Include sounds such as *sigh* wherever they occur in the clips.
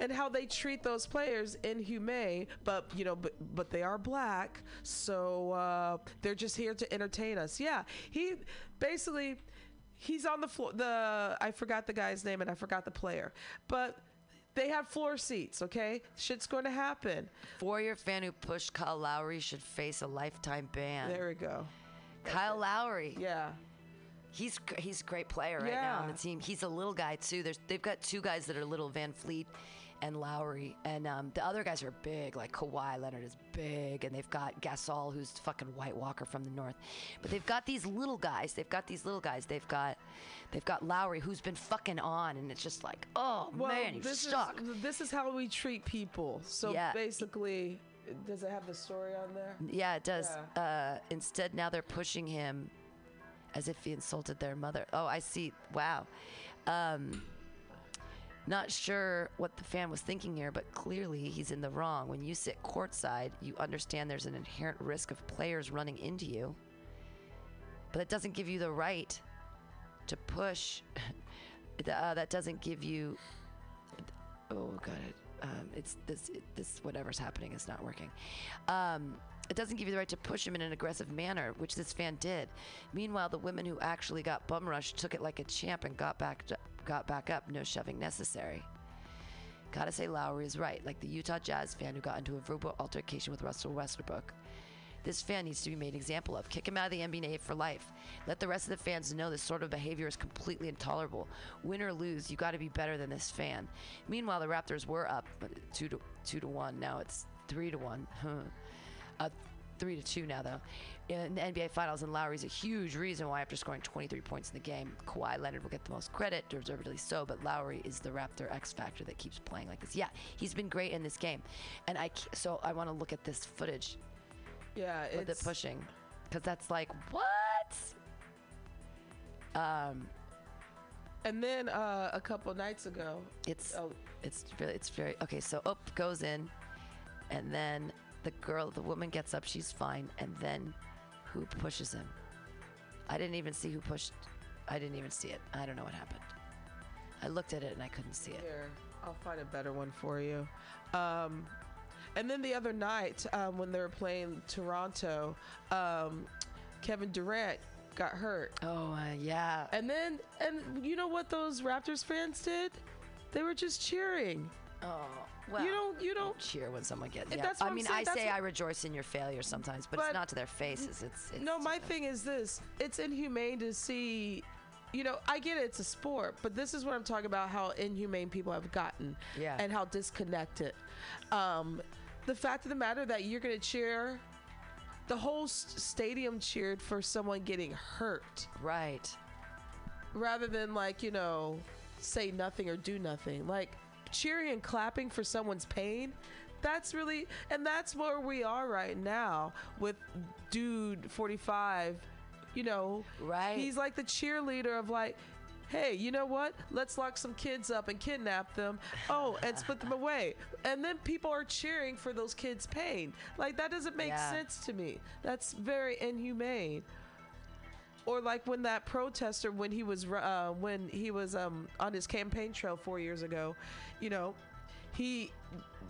and how they treat those players inhumane. But you know, but but they are black, so uh, they're just here to entertain us. Yeah, he basically he's on the floor. The I forgot the guy's name and I forgot the player, but they have floor seats. Okay, shit's going to happen. Warrior fan who pushed Kyle Lowry should face a lifetime ban. There we go. Kyle Lowry. Yeah. He's he's a great player right now on the team. He's a little guy too. There's they've got two guys that are little, VanVleet and Lowry, and um, the other guys are big. Like Kawhi Leonard is big, and they've got Gasol, who's fucking White Walker from the north. But they've got these little guys. They've got these little guys. They've got they've got Lowry, who's been fucking on, and it's just like, oh Well, man, you this suck. is this is how we treat people. So Yeah. basically, does it have the story on there? Yeah, it does. Uh, instead, now they're pushing him as if he insulted their mother. Oh, I see. Wow. Um, not sure what the fan was thinking here, but clearly he's in the wrong. When you sit courtside, you understand there's an inherent risk of players running into you, but it doesn't give you the right to push. *laughs* uh, that doesn't give you. Oh god, it, um, it's this it, this whatever's happening is not working. Um, it doesn't give you the right to push him in an aggressive manner, which this fan did. Meanwhile, the women who actually got bum rushed took it like a champ and got back got back up. No shoving necessary. Gotta say, Lowry is right. Like the Utah Jazz fan who got into a verbal altercation with Russell Westbrook. This fan needs to be made an example of. Kick him out of the NBA for life. Let the rest of the fans know this sort of behavior is completely intolerable. Win or lose, you got to be better than this fan. Meanwhile, the Raptors were up but two to two to one. Now it's three to one. *laughs* uh, three to two now though. In the NBA Finals, and Lowry's a huge reason why after scoring 23 points in the game, Kawhi Leonard will get the most credit, deservedly so. But Lowry is the Raptor X factor that keeps playing like this. Yeah, he's been great in this game, and I so I want to look at this footage Yeah, of the it's pushing because that's like what um and then uh, a couple nights ago, it's oh, it's really it's very okay so up goes in and then the girl the woman gets up she's fine and then who pushes him i didn't even see who pushed i didn't even see it i don't know what happened i looked at it and i couldn't see it here I'll find a better one for you. Um, and then the other night um, when they were playing Toronto, um, Kevin Durant got hurt. oh uh, yeah And then, and you know what those Raptors fans did? They were just cheering. oh well you don't, you don't. cheer when someone gets yeah. that's i mean saying, i say i rejoice in your failure sometimes but, But- it's not to their faces it's, it's No, my to- thing is this: it's inhumane to see. You know, I get it, it's a sport, but this is what I'm talking about how inhumane people have gotten Yeah. and how disconnected. Um, the fact of the matter that you're going to cheer, the whole stadium cheered for someone getting hurt right rather than, like, you know, say nothing or do nothing. Like, cheering and clapping for someone's pain. That's really, and that's where we are right now with dude 45. You know, Right. He's like the cheerleader of like, hey, you know what? Let's lock some kids up and kidnap them. Oh, and split them away. And then people are cheering for those kids' pain. Like that doesn't make Yeah. sense to me. That's very inhumane. Or like when that protester, when he was uh, when he was um, on his campaign trail four years ago, you know, he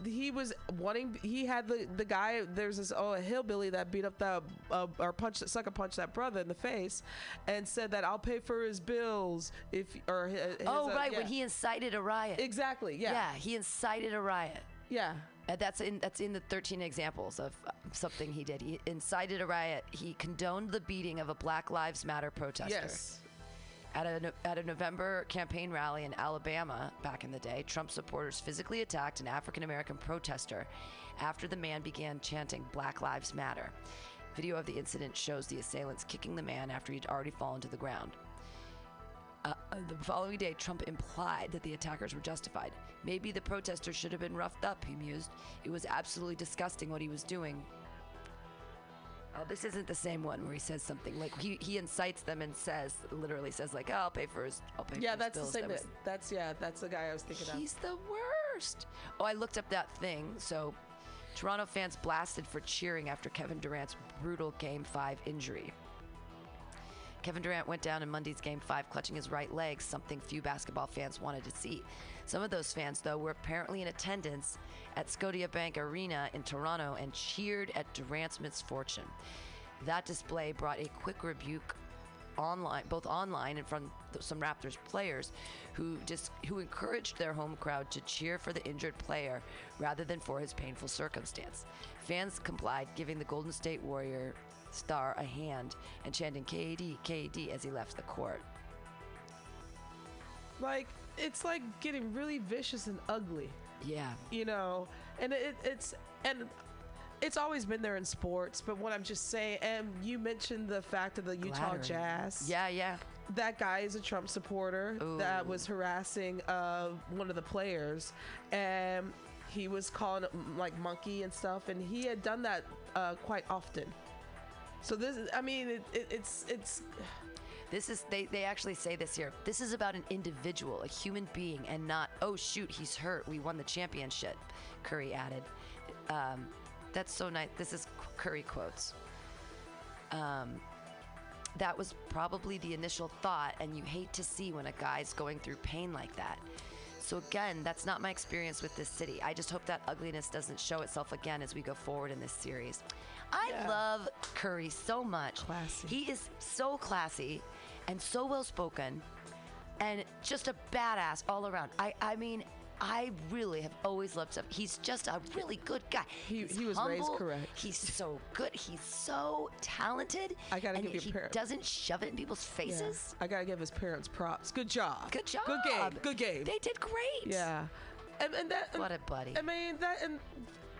he was wanting he had the the guy there's this oh a hillbilly that beat up the uh, or punched sucker punched that brother in the face and said that I'll pay for his bills if or his, oh uh, right yeah. when he incited a riot. Exactly yeah. Yeah he incited a riot. Yeah Uh, that's in that's in the 13 examples of something he did. He incited a riot. He condoned the beating of a Black Lives Matter protester. yes At a at a November campaign rally in Alabama back in the day, Trump supporters physically attacked an African American protester after the man began chanting Black Lives Matter. Video of the incident shows the assailants kicking the man after he'd already fallen to the ground. Uh, uh, the following day, Trump implied that the attackers were justified. Maybe the protesters should have been roughed up, he mused. It was absolutely disgusting what he was doing. Oh, this isn't the same one where he says something like he, he incites them and says literally says like oh, I'll pay for his I'll pay yeah for his that's the same That was- that's yeah that's the guy I was thinking of He's the worst. Oh, I looked up that thing. So, Toronto fans blasted for cheering after Kevin Durant's brutal Game 5 injury. Kevin Durant went down in Monday's game five, clutching his right leg, something few basketball fans wanted to see. Some of those fans, though, were apparently in attendance at Scotiabank Arena in Toronto and cheered at Durant's misfortune. That display brought a quick rebuke online, both online and from some Raptors players, who just who encouraged their home crowd to cheer for the injured player rather than for his painful circumstance. Fans complied, giving the Golden State Warrior star a hand and chanting KD, KD as he left the court. Like it's like getting really vicious and ugly. Yeah. you know and it, it's and it's always been there in sports but what i'm just saying and you mentioned the fact of the utah Glattering. jazz Yeah, yeah. that guy is a trump supporter that was harassing uh, one of the players and he was calling it like monkey and stuff and he had done that uh, quite often so this is i mean it, it, it's it's This is they, they actually say this here. This is about an individual, a human being, and not, oh shoot, he's hurt. We won the championship, Curry added. Um, that's so nice. This is Curry quotes. Um, that was probably the initial thought, and you hate to see when a guy's going through pain like that. So again, that's not my experience with this city. I just hope that ugliness doesn't show itself again as we go forward in this series. I Yeah. love Curry so much. Classy. He is so classy and so well spoken and just a badass all around. I I mean, I really have always loved him. He's just a really good guy. He- he was raised correct. He's so good. He's so talented. I gotta and give you he doesn't shove it in people's yeah. faces. i gotta give his parents props good job Good job. good game good game They did great. Yeah, and, and that What a buddy. I mean that and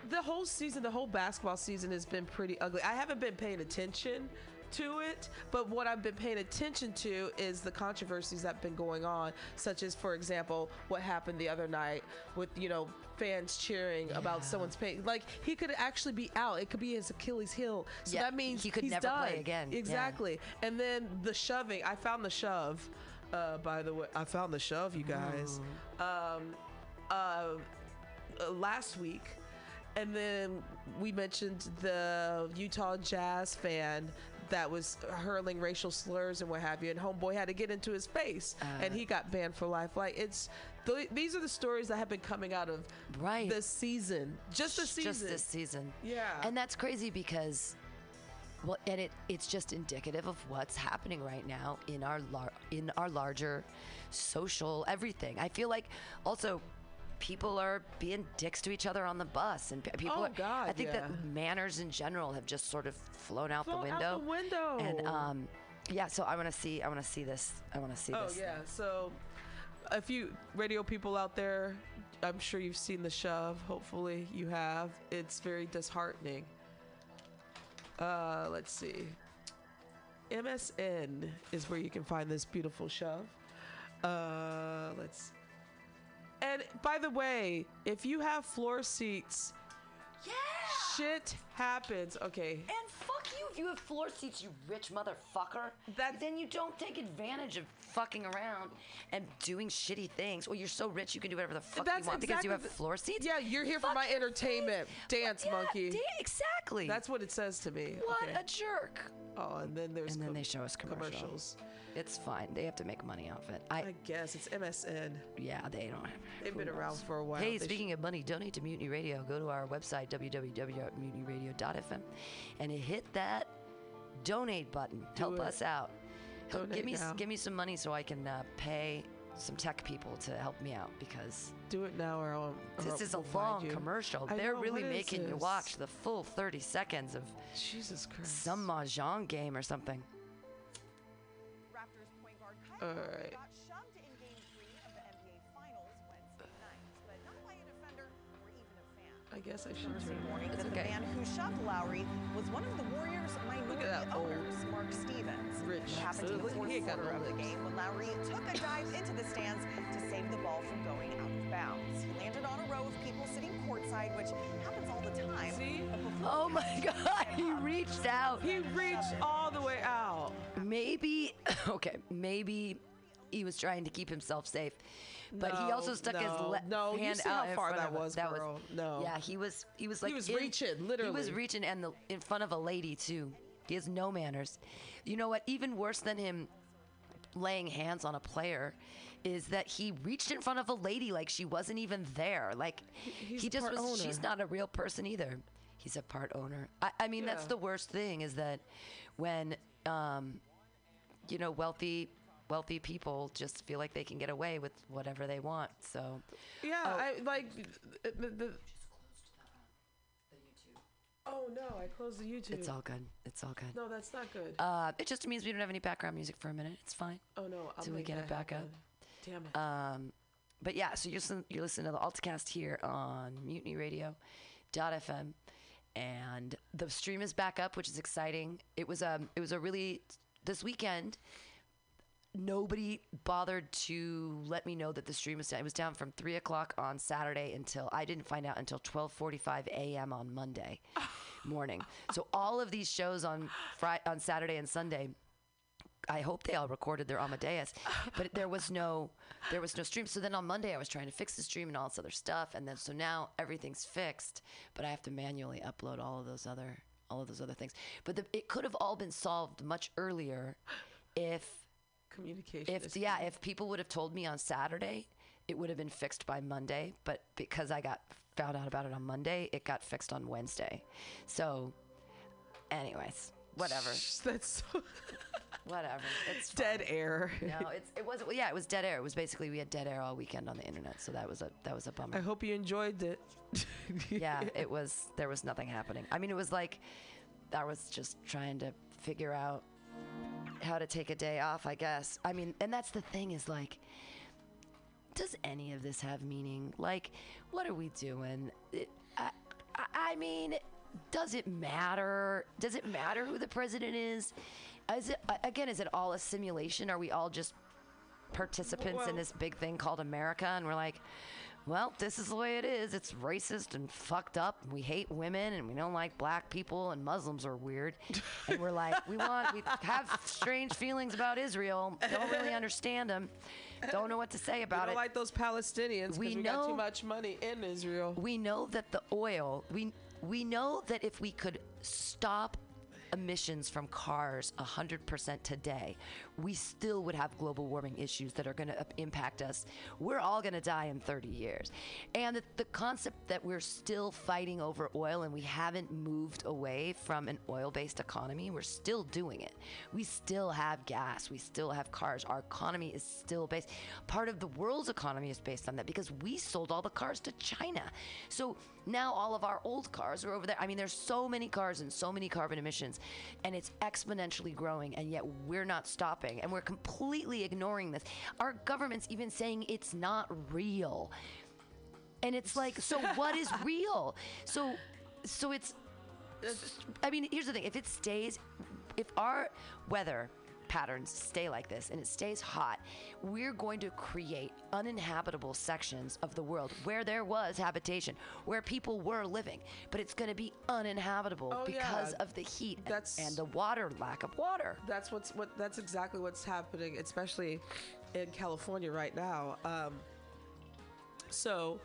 the whole season, the whole basketball season has been pretty ugly. I haven't been paying attention to it, but what I've been paying attention to is the controversies that have been going on, such as, for example, what happened the other night with you know fans cheering about someone's pain. Like he could actually be out. It could be his Achilles heel. So Yeah, that means he could he's never play done. again. Yeah. Exactly. And then the shoving. I found the shove. Uh, by the way, I found the shove, you guys. Um, uh, uh, last week, and then we mentioned the Utah Jazz fan that was hurling racial slurs and what have you, and Homeboy had to get into his face, uh. and he got banned for life. Like it's th- these are the stories that have been coming out of Right. this season, just this season. Just this season. Yeah. And that's crazy because well and it it's just indicative of what's happening right now in our lar- in our larger social everything. I feel like also people are being dicks to each other on the bus and people Oh, are, God, I think yeah. that manners in general have just sort of flown out Flown the out window. the window. And um yeah, so I want to see I want to see this. I want to see this. Oh this. yeah. So, a few radio people out there, I'm sure you've seen the shove. Hopefully, you have. It's very disheartening. Uh, let's see. MSN is where you can find this beautiful shove. Uh, let's. And by the way, if you have floor seats, Yeah. shit happens. Okay. And fuck you if you have floor seats, you rich motherfucker. That- then you don't take advantage of fucking around and doing shitty things. Well, you're so rich you can do whatever the fuck That's you want because you have floor seats. Yeah, you're here for my entertainment. Dance, yeah, monkey. da- exactly. That's what it says to me. what okay. a jerk. Oh, and then there's And then com- they show us commercials. commercials. It's fine. They have to make money off it. I, I guess it's MSN. yeah, they don't. Have, They've been around for a while. Hey, They speaking of money, donate to Mutiny Radio. Go to our website www.mutinyradio.fm and hit that donate button. Help it. us out. Donate give me now. give me some money so I can uh, pay some tech people to help me out because do it now or I'll. or this is a long you. commercial. I They're know, really making you watch the full 30 seconds of Jesus Christ. some mahjong game or something. Raptors point guard Kyle All right. I guess I should Thursday turn. morning It's that okay. the man who shoved Lowry was one of the Warriors' minority that old owners, Mark Stevens. rich- It happened in Look, the fourth he quarter of the game when Lowry took a dive into the stands to save the ball from going out of bounds. He landed on a row of people sitting courtside, which happens all the time. See? Oh my *laughs* God, he reached out. He reached all the way out. Maybe, *laughs* okay, maybe he was trying to keep himself safe, but he also stuck his no, le- no, you hand see out how far that was, that girl. Was, No. Yeah, he was. He was like he was in- reaching, literally. He was reaching, and the, in front of a lady too. He has no manners. You know what? Even worse than him laying hands on a player is that he reached in front of a lady like she wasn't even there. Like he's he just was. She's not a real person either. He's a part owner. I, I mean, that's the worst thing is that when um, you know wealthy wealthy people just feel like they can get away with whatever they want. So Yeah, Oh. I like the, the. Oh no! I closed the YouTube. it's all good. It's all good. No, that's not good. Uh, it just means we don't have any background music for a minute. It's fine. oh no! I'll we get it back happen. Damn it! Um, but yeah, so you're listening, you're listening to the Altcast here on Mutiny Radio dot FM, and the stream is back up, which is exciting. It was um, it was a really this weekend. Nobody bothered to let me know that the stream was down. It was down from three o'clock on Saturday until I didn't find out until twelve forty-five a.m. on Monday *sighs* morning. So all of these shows on Friday, on Saturday and Sunday I hope they all recorded their Amadeus, but there was no there was no stream. So then on Monday I was trying to fix the stream and all this other stuff, and then so now everything's fixed, but I have to manually upload all of those other all of those other things. But the, it could have all been solved much earlier if Communication. if yeah if people would have told me on Saturday, it would have been fixed by Monday. But because I got found out about it on Monday, it got fixed on Wednesday. So, anyways, whatever, That's so *laughs* whatever. It's dead air. No, it's it wasn't. Yeah, it was dead air. It was basically we had dead air all weekend on the internet, so that was a that was a bummer. I hope you enjoyed it. *laughs* yeah, *laughs* it was. There was nothing happening. I mean, it was like I was just trying to figure out how to take a day off. I guess. I mean, and that's the thing is like, does any of this have meaning? Like, what are we doing? It, I, I, I mean, does it matter? Does it matter who the president is? Is it again? Is it all a simulation? Are we all just participants in this big thing called America, and we're like, well, this is the way it is. It's racist and fucked up. And we hate women, and we don't like black people, and Muslims are weird. And we're like, we want, we have strange feelings about Israel. Don't really understand them. Don't know what to say about it. I don't it. like those Palestinians We we, got know- too much money in Israel. we know that the oil we we know that if we could stop emissions from cars 100% today we still would have global warming issues that are going to impact us. We're all going to die in 30 years. And the, the concept that we're still fighting over oil and we haven't moved away from an oil-based economy we're still doing it. We still have gas we still have cars. Our economy is still based part of the world's economy is based on that because we sold all the cars to china. So now all of our old cars are over there. I mean there's so many cars and so many carbon emissions and it's exponentially growing and yet we're not stopping and we're completely ignoring this. Our government's even saying it's not real. And it's like so what is *laughs* real? So so it's I mean, here's the thing: if it stays, if our weather patterns stay like this and it stays hot, we're going to create uninhabitable sections of the world where there was habitation, where people were living, but it's going to be uninhabitable Oh, because yeah. of the heat and- That's- and the water, lack of water. That's what's what. That's exactly what's happening, especially in California right now. Um, so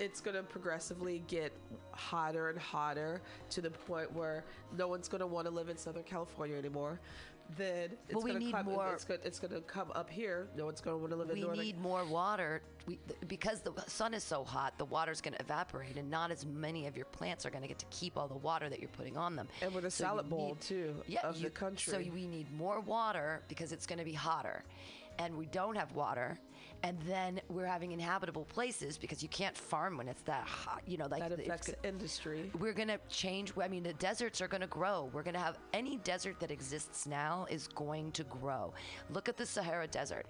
it's going to progressively get hotter and hotter to the point where no one's going to want to live in Southern California anymore. Then it's Well, we going to need come. more- It's. It's going to come up here. No one's going to want to live in we Northern. need more water we, th- because the sun is so hot the water's going to evaporate and not as many of your plants are going to get to keep all the water that you're putting on them And with a So salad bowl, need- too, of the country. so we need more water because it's going to be hotter and we don't have water and then we're having inhabitable places because you can't farm when it's that hot you know like that affects the industry. we're going to change i mean the deserts are going to grow. We're going to have any desert that exists now is going to grow. Look at the sahara desert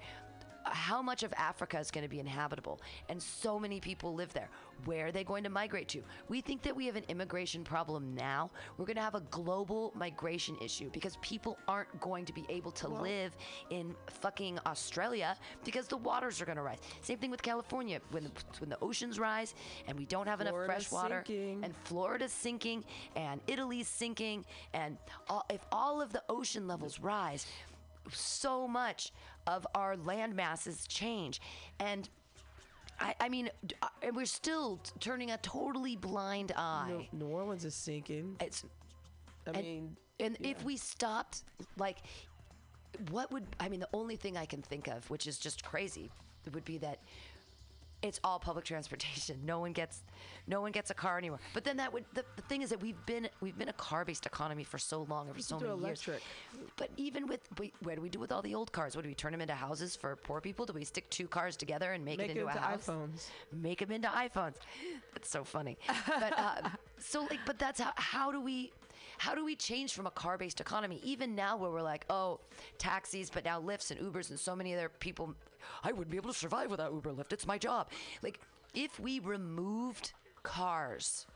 how much of Africa is going to be inhabitable? And so many people live there. Where are they going to migrate to? We think that we have an immigration problem now. We're going to have a global migration issue because people aren't going to be able to live in fucking Australia because the waters are going to rise. Same thing with California. When the, when the oceans rise and we don't have enough fresh water sinking. and Florida's sinking and Italy's sinking and all, if all of the ocean levels rise, so much of our land masses change and I, I mean, we're still t- turning a totally blind eye. New, New Orleans is sinking. It's I and- mean, And if we stopped, like, what would I mean? The only thing I can think of, which is just crazy, would be that it's all public transportation. No one gets, no one gets a car anymore. But then that would the, the thing is that we've been we've been a car-based economy for so long for so many electric. years. But even with we, what do we do with all the old cars? What do we turn them into houses for poor people? Do we stick two cars together and make, Make it it into into a house? iPhones. Make them into iPhones. That's so funny. But uh, so like, but that's how how do we how do we change from a car-based economy even now where we're like oh taxis but now lifts and ubers and so many other people i wouldn't be able to survive without uber lyft it's my job like if we removed cars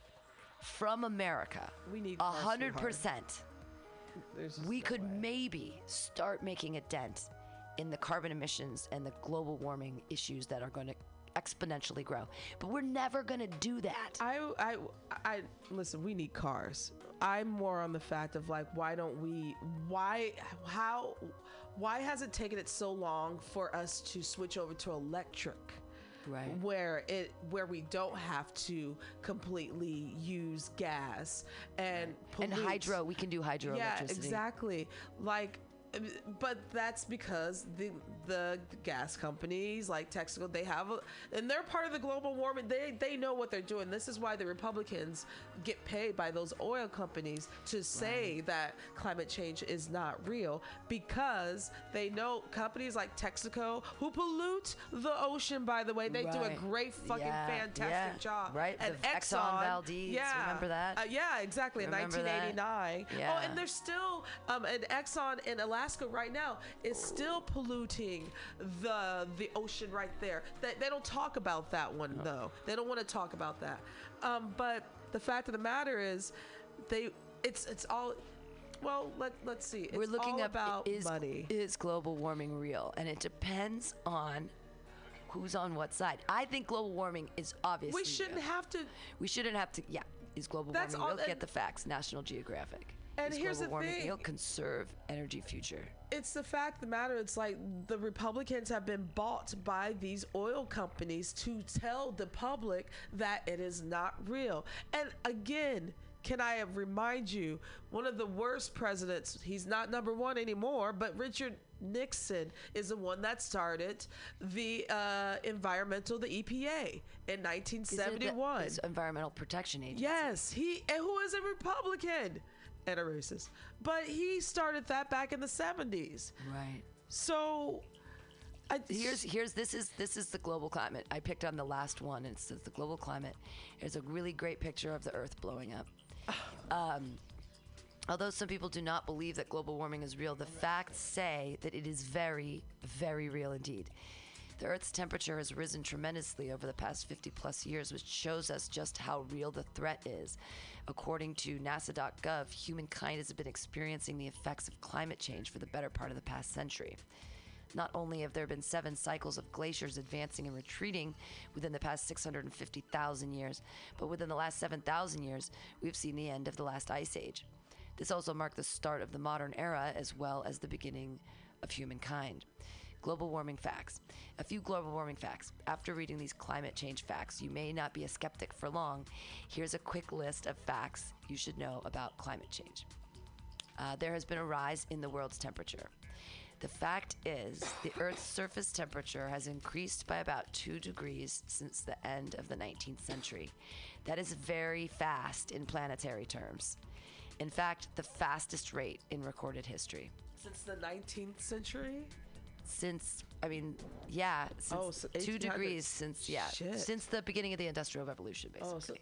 from america We need a hundred percent. We could way. maybe start making a dent in the carbon emissions and the global warming issues that are going to exponentially grow but we're never going to do that I, I, I, listen, we need cars. I'm more on the fact of like, why don't we, why, how, why has it taken it so long for us to switch over to electric? Right. Where it, where we don't have to completely use gas and and hydro we can do hydroelectricity Yeah, exactly. Like, but that's because the the gas companies like Texaco, they have, a, and they're part of the global warming. They they know what they're doing. This is why the Republicans get paid by those oil companies to say that climate change is not real because they know companies like Texaco who pollute the ocean. By the way, they do a great fucking Yeah, fantastic yeah. job. Right, And the Exxon Valdez, yeah, remember that? Uh, yeah, exactly. In Remember that? 1989. Oh, Yeah. and there's still um, an Exxon in Alaska right now is still polluting the the ocean right there. They, they don't talk about that one though. They don't want to talk about that. Um, but the fact of the matter is, they it's it's all. Well, let let's see. It's we're looking all up about is, money. is global warming real and it depends on who's on what side i think global warming is obviously we shouldn't real. have to. we shouldn't have to yeah is global That's warming all- real get the facts national geographic And is here's the warming thing. real conserve energy future it's the fact of the matter it's like the republicans have been bought by these oil companies to tell the public that it is not real and again can I remind you, one of the worst presidents, he's not number one anymore, but Richard Nixon is the one that started the uh, environmental, the EPA in Isn't it the- 1971. environmental protection agency Yes, he and who is a Republican and a racist, but he started that back in the 70s. right So, I, here's here's this is this is the global climate. I picked on the last one. and It says the global climate. There's a really great picture of the Earth blowing up. *sighs* Um, although some people do not believe that global warming is real, the facts say that it is very, very real indeed. The Earth's temperature has risen tremendously over the past 50 plus years, which shows us just how real the threat is. According to NASA.gov, humankind has been experiencing the effects of climate change for the better part of the past century. Not only have there been seven cycles of glaciers advancing and retreating within the past 650,000 years, but within the last 7,000 years, we've seen the end of the last ice age. This also marked the start of the modern era as well as the beginning of humankind. Global warming facts. A few global warming facts. After reading these climate change facts, you may not be a skeptic for long. Here's a quick list of facts you should know about climate change. Uh, there has been a rise in the world's temperature. The fact is, the Earth's surface temperature has increased by about 2 degrees since the end of the 19th century. That is very fast in planetary terms. In fact, the fastest rate in recorded history. since the 19th century. Since, I mean, yeah, since Oh, so 2 degrees since, yeah, Shit. since the beginning of the Industrial Revolution, basically. Oh, so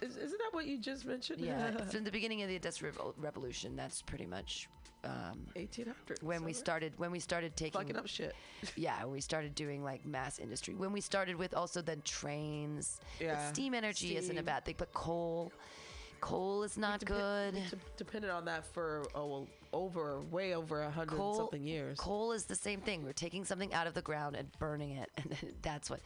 is, isn't that what you just mentioned? yeah, *laughs* from the beginning of the Industrial Revolution, that's pretty much um, 1800s. when we started when we started taking fucking up shit. *laughs* yeah we started doing like mass industry when we started with also then trains Yeah, steam energy isn't a bad thing but coal coal is not good. de- depended on that for oh well, over way over a hundred something years. coal is the same thing. We're taking something out of the ground and burning it *laughs* and that's what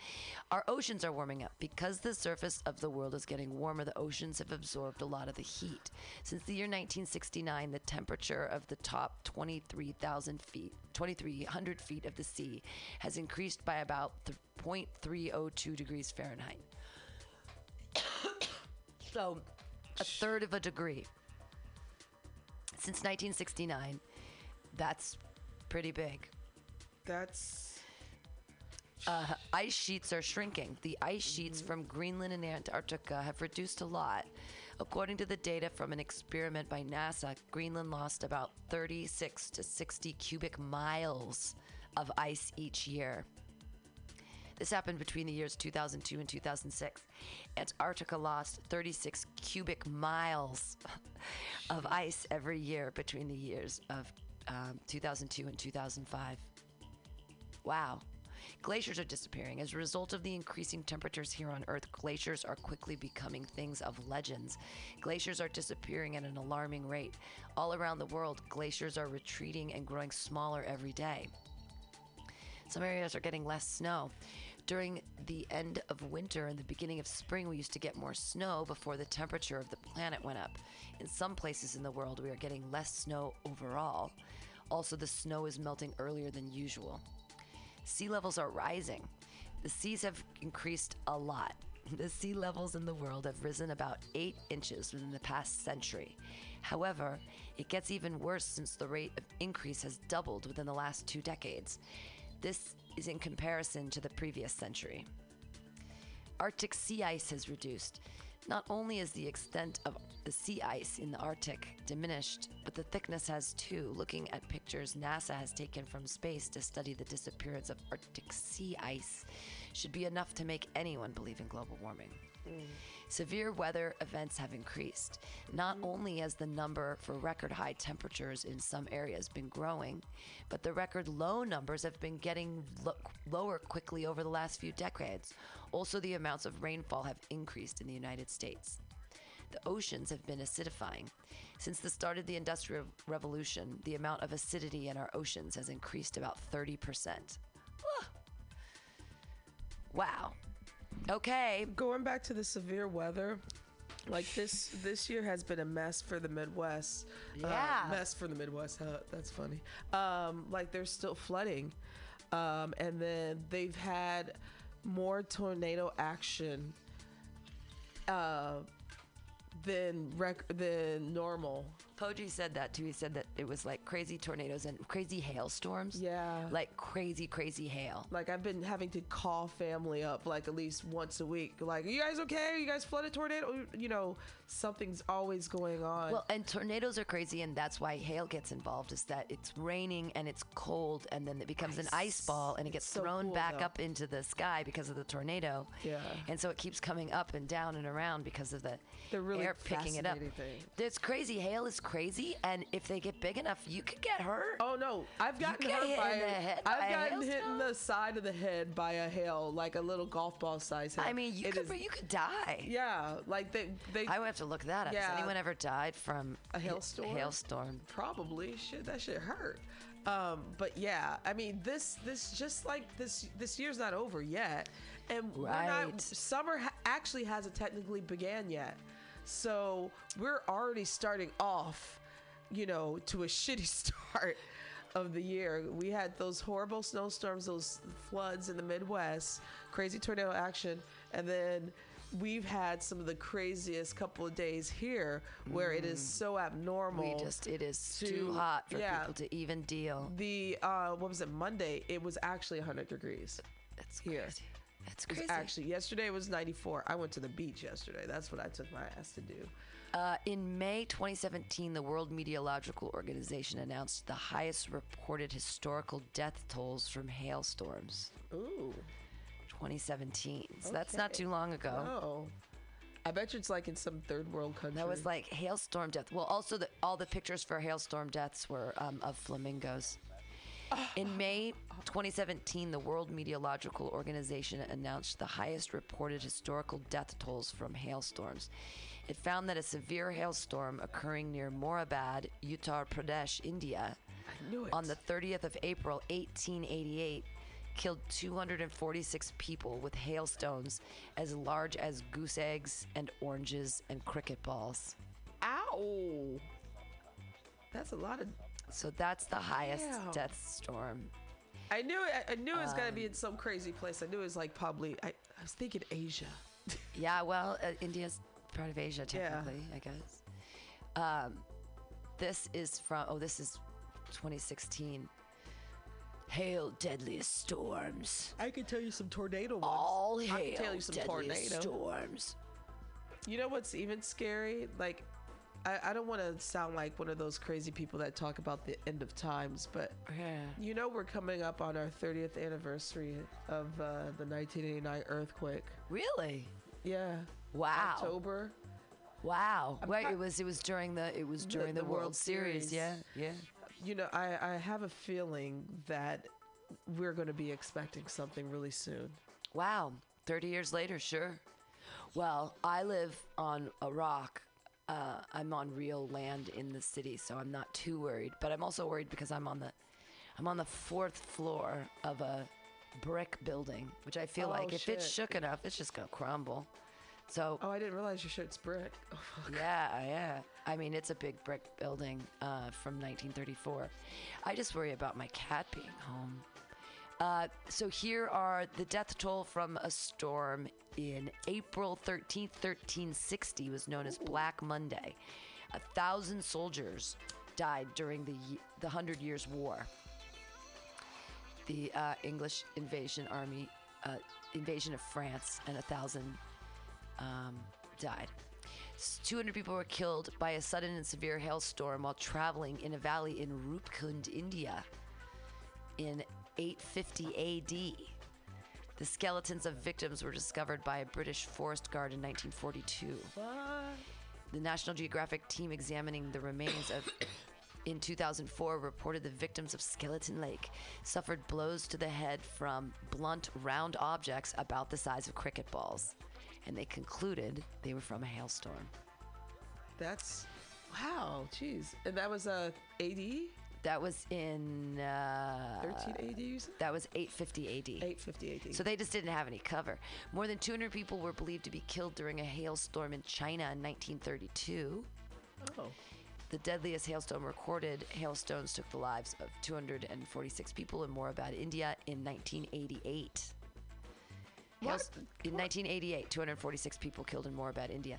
our oceans are warming up. Because the surface of the world is getting warmer the oceans have absorbed a lot of the heat. Since the year 1969 the temperature of the top 23000 feet 2300 feet of the sea has increased by about th- 0.302 degrees fahrenheit. *coughs* So a third of a degree Since 1969, that's pretty big. That's Uh, ice sheets are shrinking. The ice sheets from Greenland and Antarctica have reduced a lot. According to the data from an experiment by NASA, Greenland lost about 36 to 60 cubic miles of ice each year. This happened between the years 2002 and 2006. Antarctica lost 36 cubic miles *laughs* of ice every year between the years of um, 2002 and 2005. Wow. Glaciers are disappearing. As a result of the increasing temperatures here on Earth, glaciers are quickly becoming things of legends. Glaciers are disappearing at an alarming rate. All around the world, glaciers are retreating and growing smaller every day. Some areas are getting less snow. During the end of winter and the beginning of spring, we used to get more snow before the temperature of the planet went up. In some places in the world, we are getting less snow overall. Also, the snow is melting earlier than usual. Sea levels are rising. The seas have increased a lot. *laughs* The sea levels in the world have risen about 8 inches within the past century. However, it gets even worse since the rate of increase has doubled within the last two decades. This is in comparison to the previous century. Arctic sea ice has reduced. Not only is the extent of the sea ice in the Arctic diminished, but the thickness has too. Looking at pictures NASA has taken from space to study the disappearance of Arctic sea ice should be enough to make anyone believe in global warming. Mm. Severe weather events have increased. Not only has the number for record high temperatures in some areas been growing, but the record low numbers have been getting lo- lower quickly over the last few decades. Also, the amounts of rainfall have increased in the United States. The oceans have been acidifying. Since the start of the Industrial Revolution, the amount of acidity in our oceans has increased about 30%. Ah. Wow. Okay. going back to the severe weather. Like this, this year has been a mess for the Midwest. Uh, Yeah. mess for the Midwest. Huh? That's funny. Um, like there's still flooding, um, and then they've had more tornado action uh, than rec- than normal. Poji said that too. He said that it was like crazy tornadoes and crazy hailstorms. Yeah. Like crazy, crazy hail. Like I've been having to call family up like at least once a week. Like, are you guys okay? Are you guys flooded tornado? You know, something's always going on. Well, and tornadoes are crazy, and that's why hail gets involved. Is that it's raining and it's cold, and then it becomes an ice ball, and it gets so thrown cool, back though. up into the sky because of the tornado. Yeah. And so it keeps coming up and down and around because of the The really air picking it up. thing. It's crazy. Hail is crazy, and if they get big enough, you could get hurt. Oh no, I've gotten hurt hit by in the head by I've a gotten hit in the side of the head by a hail, like a little golf ball size hail. I mean, you It could is- you could die. yeah, like they they I would have to look that up. Yeah. Has anyone ever died from A hailstorm? hailstorm. probably shit that shit hurt. Um, but yeah, I mean this this just like this this year's not over yet, and we're not Right. summer ha- actually hasn't technically began yet, so we're already starting off, you know, to a *laughs* shitty start of the year. We had those horrible snowstorms, those floods in the Midwest, crazy tornado action, and then we've had some of the craziest couple of days here where it is so abnormal. Mm. We just it is to- too hot for yeah. people to even deal. the uh what was it Monday? It was actually 100 degrees. That's Here. crazy. Was crazy. actually yesterday was 94. I went to the beach yesterday. That's what I took my ass to do. Uh, in May 2017, the World Meteorological Organization announced the highest reported historical death tolls from hailstorms. Ooh. 2017. So that's not too long ago. Oh. I bet you it's like in some third world country. That was like hailstorm death. Well, also the, all the pictures for hailstorm deaths were um, of flamingos. In May 2017, the World Meteorological Organization announced the highest reported historical death tolls from hailstorms. It found that a severe hailstorm occurring near Morabad, Uttar Pradesh, India, I knew it. on the 30th of April 1888 killed 246 people with hailstones as large as goose eggs and oranges and cricket balls. Ow. That's a lot of So that's the highest Damn. death storm. I knew it I knew it was going to be Um, in some crazy place. I knew it was like probably I, I was thinking Asia. *laughs* Yeah, well, uh, India's part of Asia Yeah. technically, I guess. Um, this is from. Oh, this is 2016. Hail deadliest storms. I can tell you some tornado ones. All I hail can tell you some deadliest tornado. storms. You know what's even scary? Like, I, I don't want to sound like one of those crazy people that talk about the end of times, but Yeah. you know we're coming up on our 30th anniversary of uh, the 1989 earthquake. Really? Yeah. Wow. October. Wow. I'm Right. not- It was. It was during the. It was during the, the World, World Series. Series. Yeah. Yeah. You know, I, I have a feeling that we're going to be expecting something really soon. Wow. 30 years later, sure. Well, I live on a rock. Uh, I'm on real land in the city, so I'm not too worried. But I'm also worried because I'm on the, I'm on the fourth floor of a brick building, which I feel Oh, like if it's shook enough, it's just gonna crumble. So Oh, I didn't realize your shirt's brick. *laughs* Oh, fuck. yeah, yeah. I mean, it's a big brick building uh, from 1934. I just worry about my cat being home. Uh, so here are the death toll from a storm in April 13th, 1360, was known as Black Monday. A thousand soldiers died during the the Hundred Years' War. The uh, English invasion army, uh, invasion of France, and a thousand um, died. 200 people were killed by a sudden and severe hailstorm while traveling in a valley in Rupkund, India in 850 AD. The skeletons of victims were discovered by a British forest guard in 1942. What? The National Geographic team examining the remains of in 2004 reported the victims of Skeleton Lake suffered blows to the head from blunt round objects about the size of cricket balls and they concluded they were from a hailstorm. That's wow, jeez. And that was uh, AD, That was in uh, 13 AD, you said? that was 850 AD. 850 AD. So they just didn't have any cover. More than 200 people were believed to be killed during a hailstorm in China in 1932. oh, The deadliest hailstorm recorded, hailstones took the lives of 246 people in Moorabad, India in 1988. What? In 1988, 246 people killed in Moorabad, India.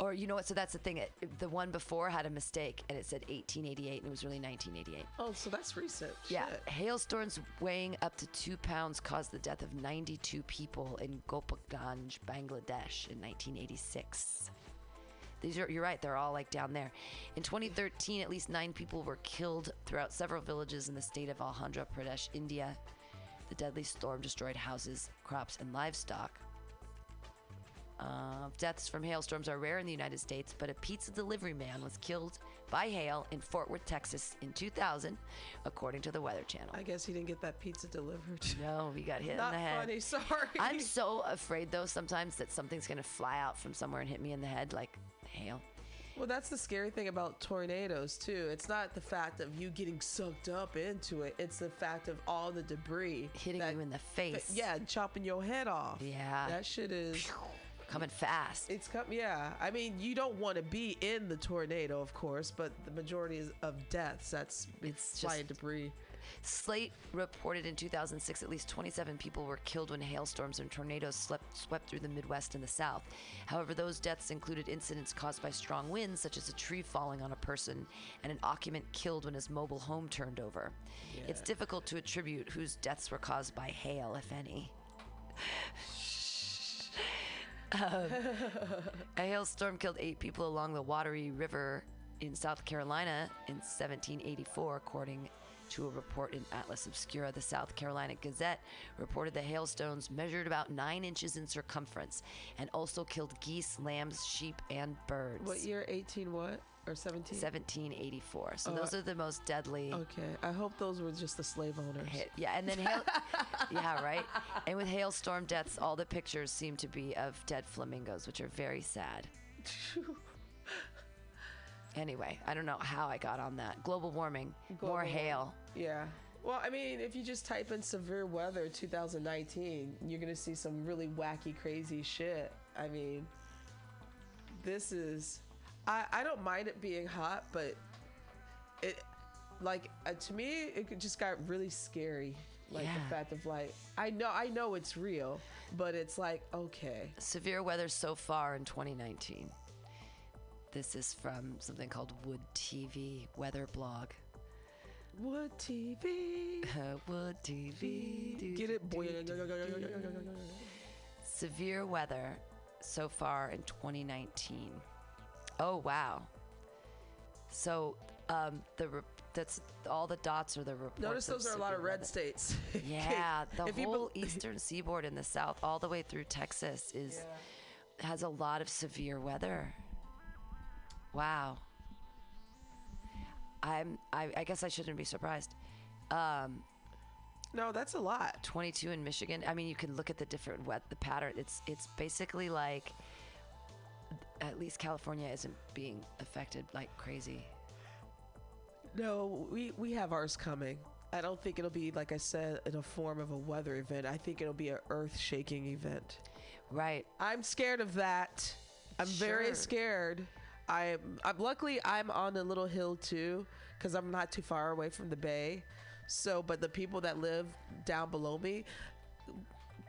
Or you know what? So that's the thing. It, the one before had a mistake, and it said 1888, and it was really 1988. oh, so that's recent. Yeah, Shit. hailstorms weighing up to two pounds caused the death of 92 people in Gopalganj, Bangladesh in 1986. These are, you're right, they're all like down there. In 2013, at least nine people were killed throughout several villages in the state of Andhra Pradesh, India. The deadly storm destroyed houses, crops, and livestock. Uh, deaths from hailstorms are rare in the United States, but a pizza delivery man was killed by hail in Fort Worth, Texas in 2000, according to the Weather Channel. I guess he didn't get that pizza delivered. *laughs* No, he got hit Not in the head. funny. Sorry. I'm so afraid though sometimes that something's gonna fly out from somewhere and hit me in the head like hail. Well, that's the scary thing about tornadoes too. It's not the fact of you getting sucked up into it. It's the fact of all the debris Hitting that- you in the face. Yeah, chopping your head off. Yeah. That shit is. Coming fast. It's come. Yeah. I mean, you don't want to be in the tornado, of course, but the majority is of deaths. That's It's flying just- debris. Slate reported in 2006 at least 27 people were killed when hailstorms and tornadoes swept, swept through the Midwest and the South. However, those deaths included incidents caused by strong winds, such as a tree falling on a person and an occupant killed when his mobile home turned over. It's difficult to attribute whose deaths were caused by hail, if any. *laughs* Um, a hailstorm killed eight people along the Wateree River in South Carolina in 1784, according to a report in Atlas Obscura. The South Carolina Gazette reported the hailstones measured about nine inches in circumference and also killed geese, lambs, sheep, and birds. What year? 18 what? Or 17? 1784. So Oh, those are the most deadly. Okay. I hope those were just the slave owners. hit. Yeah, and then hail. *laughs* yeah, right. And with hailstorm deaths, all the pictures seem to be of dead flamingos, which are very sad. *laughs* Anyway, I don't know how I got on that. Global warming, more Global hail. Yeah. Well, I mean, if you just type in severe weather 2019, you're going to see some really wacky, crazy shit. I mean, this is. I, I don't mind it being hot, but it. Like, uh, to me, it just got really scary. Like Yeah. the fact of like, I know, I know it's real, but it's like, okay. Severe weather so far in 2019. This is from something called Wood TV Weather Blog. Wood TV. Uh, *laughs* Wood TV. do, Get it, do, boy. do. Severe weather so far in 2019. Oh wow. So um, the re- that's all the dots are the reports. Notice those are a lot of red weather. states. *laughs* Yeah, the If whole bel- *laughs* eastern seaboard in the south, all the way through Texas, is has a lot of severe weather. Wow. I'm. I, I guess I shouldn't be surprised. Um, No, that's a lot. 22 in Michigan. I mean, you can look at the different wet the pattern. It's it's basically like at least California isn't being affected like crazy. No, we we have ours coming. I don't think it'll be like I said in a form of a weather event. I think it'll be an earth-shaking event. Right. I'm scared of that. I'm very scared. I'm, I'm luckily I'm on a little hill too, because I'm not too far away from the bay. So, but the people that live down below me,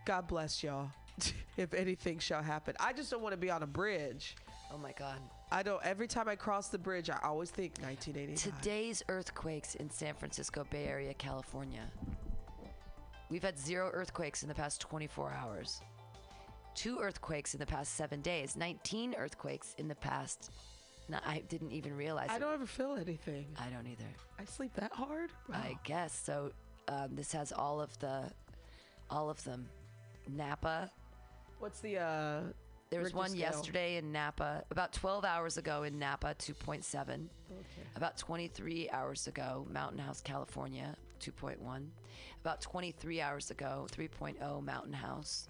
God bless y'all. *laughs* if anything shall happen, I just don't want to be on a bridge. Oh my God. I don't. Every time I cross the bridge, I always think 1985. Today's earthquakes in San Francisco Bay Area, California. We've had zero earthquakes in the past 24 hours. Two earthquakes in the past seven days. 19 earthquakes in the past. No, I didn't even realize. I it. don't ever feel anything. I don't either. I sleep that hard. I guess so. Um, this has all of the, all of them. Napa. What's the uh? There was Richter one scale? yesterday in Napa. About 12 hours ago in Napa, 2.7. Okay. About 23 hours ago, Mountain House, California, 2.1. About 23 hours ago, 3.0 Mountain House.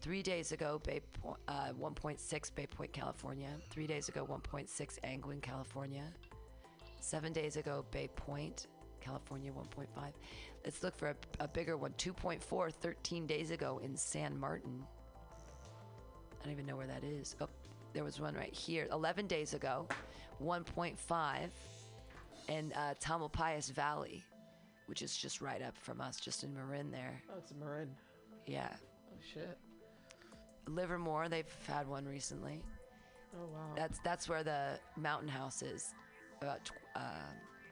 Three days ago, Bay Po- uh, 1.6 Bay Point, California. Three days ago, 1.6 Angwin, California. Seven days ago, Bay Point, California, 1.5. Let's look for a, a bigger one. 2.4, 13 days ago in San Martin. I don't even know where that is. Oh, there was one right here. 11 days ago, 1.5 in uh, Tamalpais Valley, which is just right up from us, just in Marin there. Oh, it's Marin. Yeah. Oh shit. Livermore, they've had one recently. Oh wow. That's that's where the mountain house is. About tw- uh,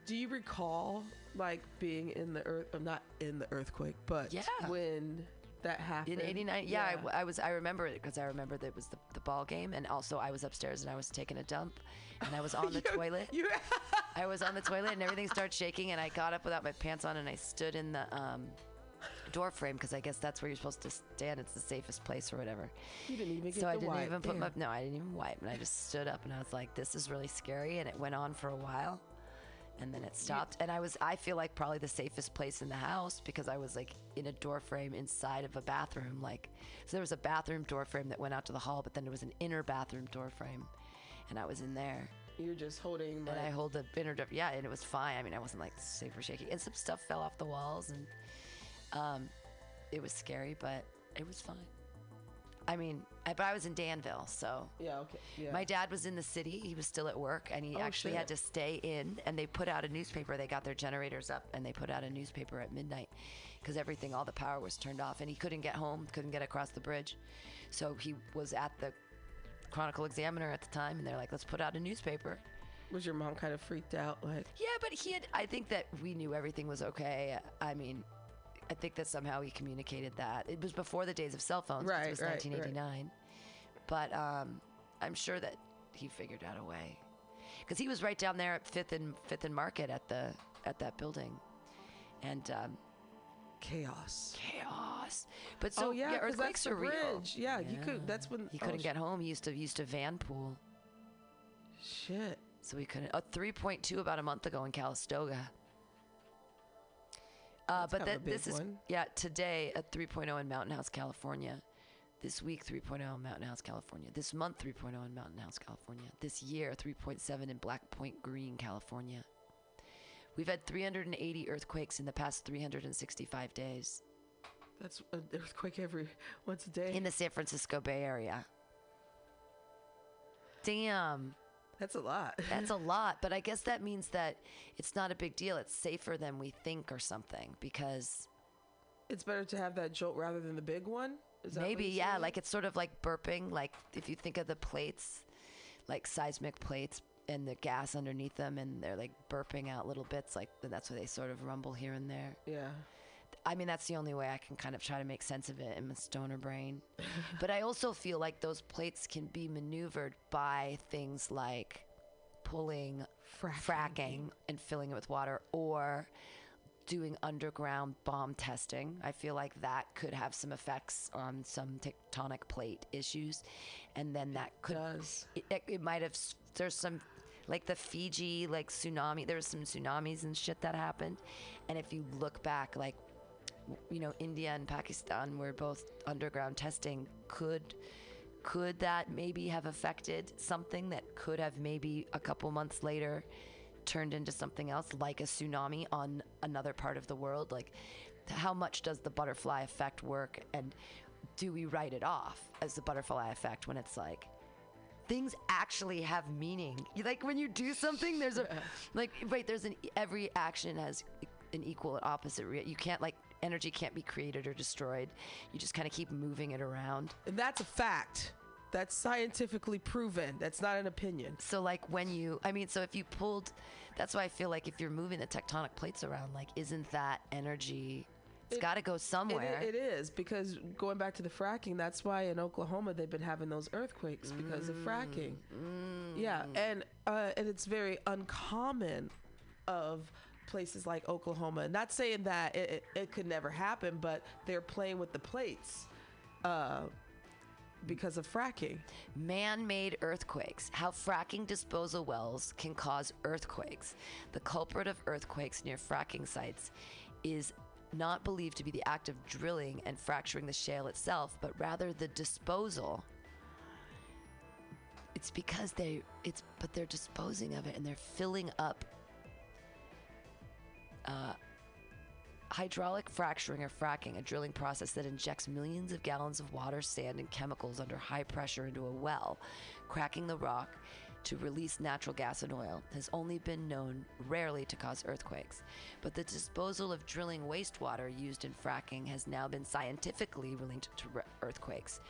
Do you recall like being in the earth? I'm Not in the earthquake, but Yeah. when that happened in '89, yeah, I w I I, was. I remember it because I remember that it was the, the ball game, and also I was upstairs and I was taking a dump, and I was on the *laughs* You- toilet. You, I was on the *laughs* toilet and everything started shaking, and I got up without my pants on and I stood in the um, door frame because I guess that's where you're supposed to stand. It's the safest place or whatever. you didn't even So I didn't wipe. even put my no, I didn't even wipe, and I just stood up and I was like, "This is really scary," and it went on for a while, and then it stopped. And I was, I feel like probably the safest place in the house because I was like in a door frame inside of a bathroom, like so there was a bathroom door frame that went out to the hall, but then there was an inner bathroom door frame, and I was in there. You're just holding. And I hold the inner door, yeah, and it was fine. I mean, I wasn't like super shaky, and some stuff fell off the walls, and um, it was scary, but it was fine. I mean, I, but I was in Danville, so yeah. Okay. Yeah. my dad was in the city. He was still at work, and he Oh, actually had to stay in. And they put out a newspaper. They got their generators up, and they put out a newspaper at midnight because everything, all the power was turned off, and he couldn't get home, couldn't get across the bridge. So he was at the Chronicle Examiner at the time, and they're like, "Let's put out a newspaper." Was your mom kind of freaked out? Like, Yeah, but he had. I think that we knew everything was okay. I mean, I think that somehow he communicated that. It was before the days of cell phones. Right, It was right, right. 1989. But um, I'm sure that he figured out a way, because he was right down there at Fifth and Fifth and Market at the at that building, and um, chaos. chaos. But so oh yeah, yeah, earthquakes that's are real. bridge. Yeah, you could. That's when he oh, couldn't sh- get home. He used to he used to van pool. Shit. So we couldn't. A 3.2 about a month ago in Calistoga. Uh, but kind of that this is one. yeah today a 3.0 in Mountain House, California. This week 3.0 in Mountain House, California. This month 3.0 in Mountain House, California. This year 3.7 in Black Point Green, California. We've had 380 earthquakes in the past 365 days That's an earthquake every once a day. in the San Francisco Bay Area. Damn. That's a lot. *laughs* That's a lot, but I guess that means that it's not a big deal. It's safer than we think or something because it's better to have that jolt rather than the big one. Is that maybe yeah, saying? like it's sort of like burping. Like if you think of the plates, like seismic plates and the gas underneath them, and they're like burping out little bits. Like that's why they sort of rumble here and there. Yeah. I mean, that's the only way I can kind of try to make sense of it in my stoner brain. *laughs* but I also feel like those plates can be maneuvered by things like pulling Fracking. fracking and filling it with water or doing underground bomb testing. I feel like that could have some effects on some tectonic plate issues. And then that could does. it, it, it might have there's some like the Fiji like tsunami there was some tsunamis and shit that happened and if you look back like you know India and Pakistan were both underground testing could could that maybe have affected something that could have maybe a couple months later turned into something else like a tsunami on another part of the world like how much does the butterfly effect work and do we write it off as the butterfly effect when it's like things actually have meaning. Like when you do something, there's a *laughs* like right. There's an every action has an equal and opposite. Rea- you can't like energy can't be created or destroyed. You just kind of keep moving it around. And that's a fact. That's scientifically proven. That's not an opinion. So like when you, I mean, so if you pulled, that's why I feel like if you're moving the tectonic plates around, like isn't that energy? It's It- got to go It, somewhere. it is because going back to the fracking, that's why in Oklahoma they've been having those earthquakes because of fracking. Yeah, and uh, and it's very uncommon of places like Oklahoma. Not saying that it, it, it could never happen, but they're playing with the plates uh, because of fracking. Man made earthquakes. How fracking disposal wells can cause earthquakes. The culprit of earthquakes near fracking sites is not believed to be the act of drilling and fracturing the shale itself, but rather the disposal. It's because they it's but they're disposing of it and they're filling up uh, Hydraulic fracturing or fracking, a drilling process that injects millions of gallons of water, sand, and chemicals under high pressure into a well, cracking the rock to release natural gas and oil, has only been known rarely to cause earthquakes. But the disposal of drilling wastewater used in fracking has now been scientifically linked to earthquakes.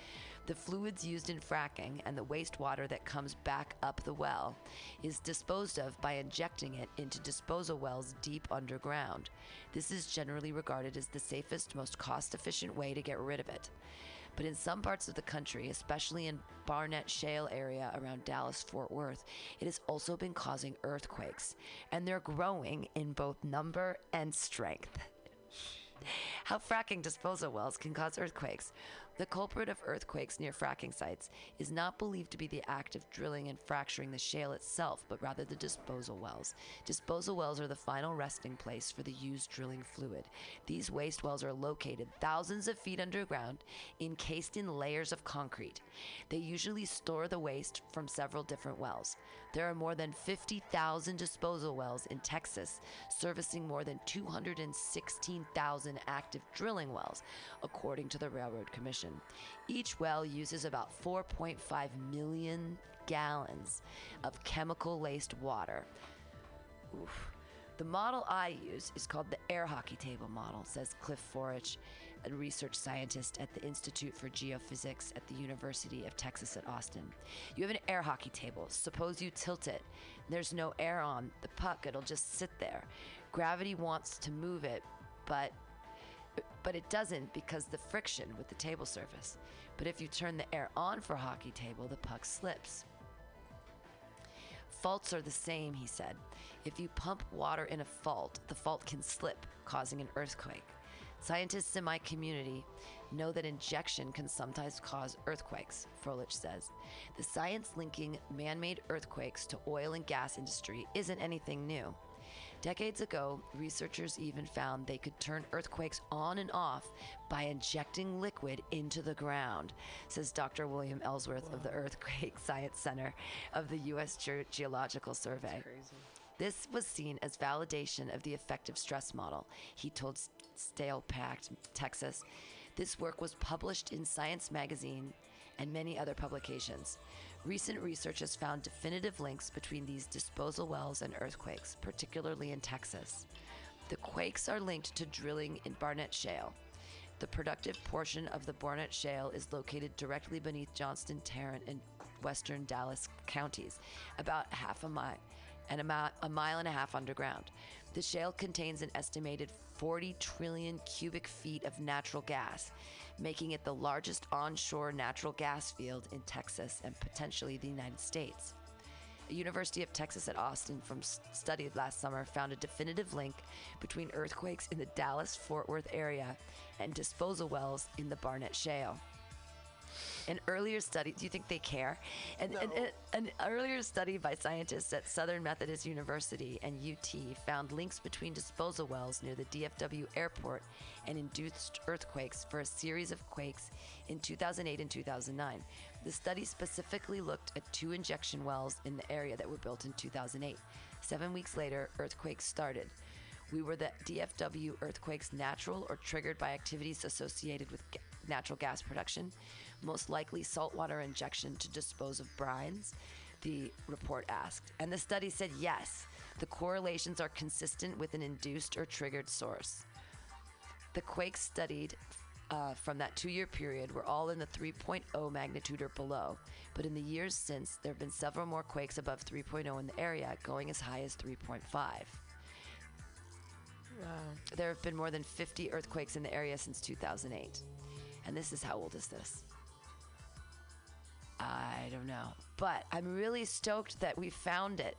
The fluids used in fracking and the wastewater that comes back up the well is disposed of by injecting it into disposal wells deep underground. This is generally regarded as the safest, most cost efficient way to get rid of it. But in some parts of the country, especially in Barnett Shale area around Dallas Fort Worth, it has also been causing earthquakes, and they're growing in both number and strength. How fracking disposal wells can cause earthquakes. The culprit of earthquakes near fracking sites is not believed to be the act of drilling and fracturing the shale itself, but rather the disposal wells. Disposal wells are the final resting place for the used drilling fluid. These waste wells are located thousands of feet underground, encased in layers of concrete. They usually store the waste from several different wells. There are more than 50,000 disposal wells in Texas, servicing more than 216,000 active drilling wells, according to the Railroad Commission. Each well uses about 4.5 million gallons of chemical laced water. Oof. The model I use is called the air hockey table model, says Cliff Forich, a research scientist at the Institute for Geophysics at the University of Texas at Austin. You have an air hockey table. Suppose you tilt it. There's no air on the puck, it'll just sit there. Gravity wants to move it, but but it doesn't because the friction with the table surface. But if you turn the air on for hockey table, the puck slips. Faults are the same, he said. If you pump water in a fault, the fault can slip, causing an earthquake. Scientists in my community know that injection can sometimes cause earthquakes, Frohlich says. The science linking man made earthquakes to oil and gas industry isn't anything new. Decades ago, researchers even found they could turn earthquakes on and off by injecting liquid into the ground, says Dr. William Ellsworth of the Earthquake *laughs* Science Center of the U.S. Ge- Geological Survey. This was seen as validation of the effective stress model, he told StateImpact, Texas. This work was published in Science magazine and many other publications. Recent research has found definitive links between these disposal wells and earthquakes, particularly in Texas. The quakes are linked to drilling in Barnett Shale. The productive portion of the Barnett Shale is located directly beneath Johnson Tarrant and western Dallas counties, about half a mile and about a mile and a half underground. The shale contains an estimated 40 trillion cubic feet of natural gas, making it the largest onshore natural gas field in Texas and potentially the United States. A University of Texas at Austin from s- study last summer found a definitive link between earthquakes in the Dallas Fort Worth area and disposal wells in the Barnett Shale. An earlier study, do you think they care? An, an, an, an earlier study by scientists at Southern Methodist University and UT found links between disposal wells near the DFW airport and induced earthquakes for a series of quakes in 2008 and 2009. The study specifically looked at two injection wells in the area that were built in 2008. Seven weeks later, earthquakes started. We were the DFW earthquakes natural or triggered by activities associated with natural gas production, most likely saltwater injection to dispose of brines? The report asked. And the study said yes, the correlations are consistent with an induced or triggered source. The quakes studied uh, from that two year period were all in the 3.0 magnitude or below, but in the years since, there have been several more quakes above 3.0 in the area, going as high as 3.5. Wow. There have been more than 50 earthquakes in the area since 2008. And this is how old is this? I don't know. But I'm really stoked that we found it.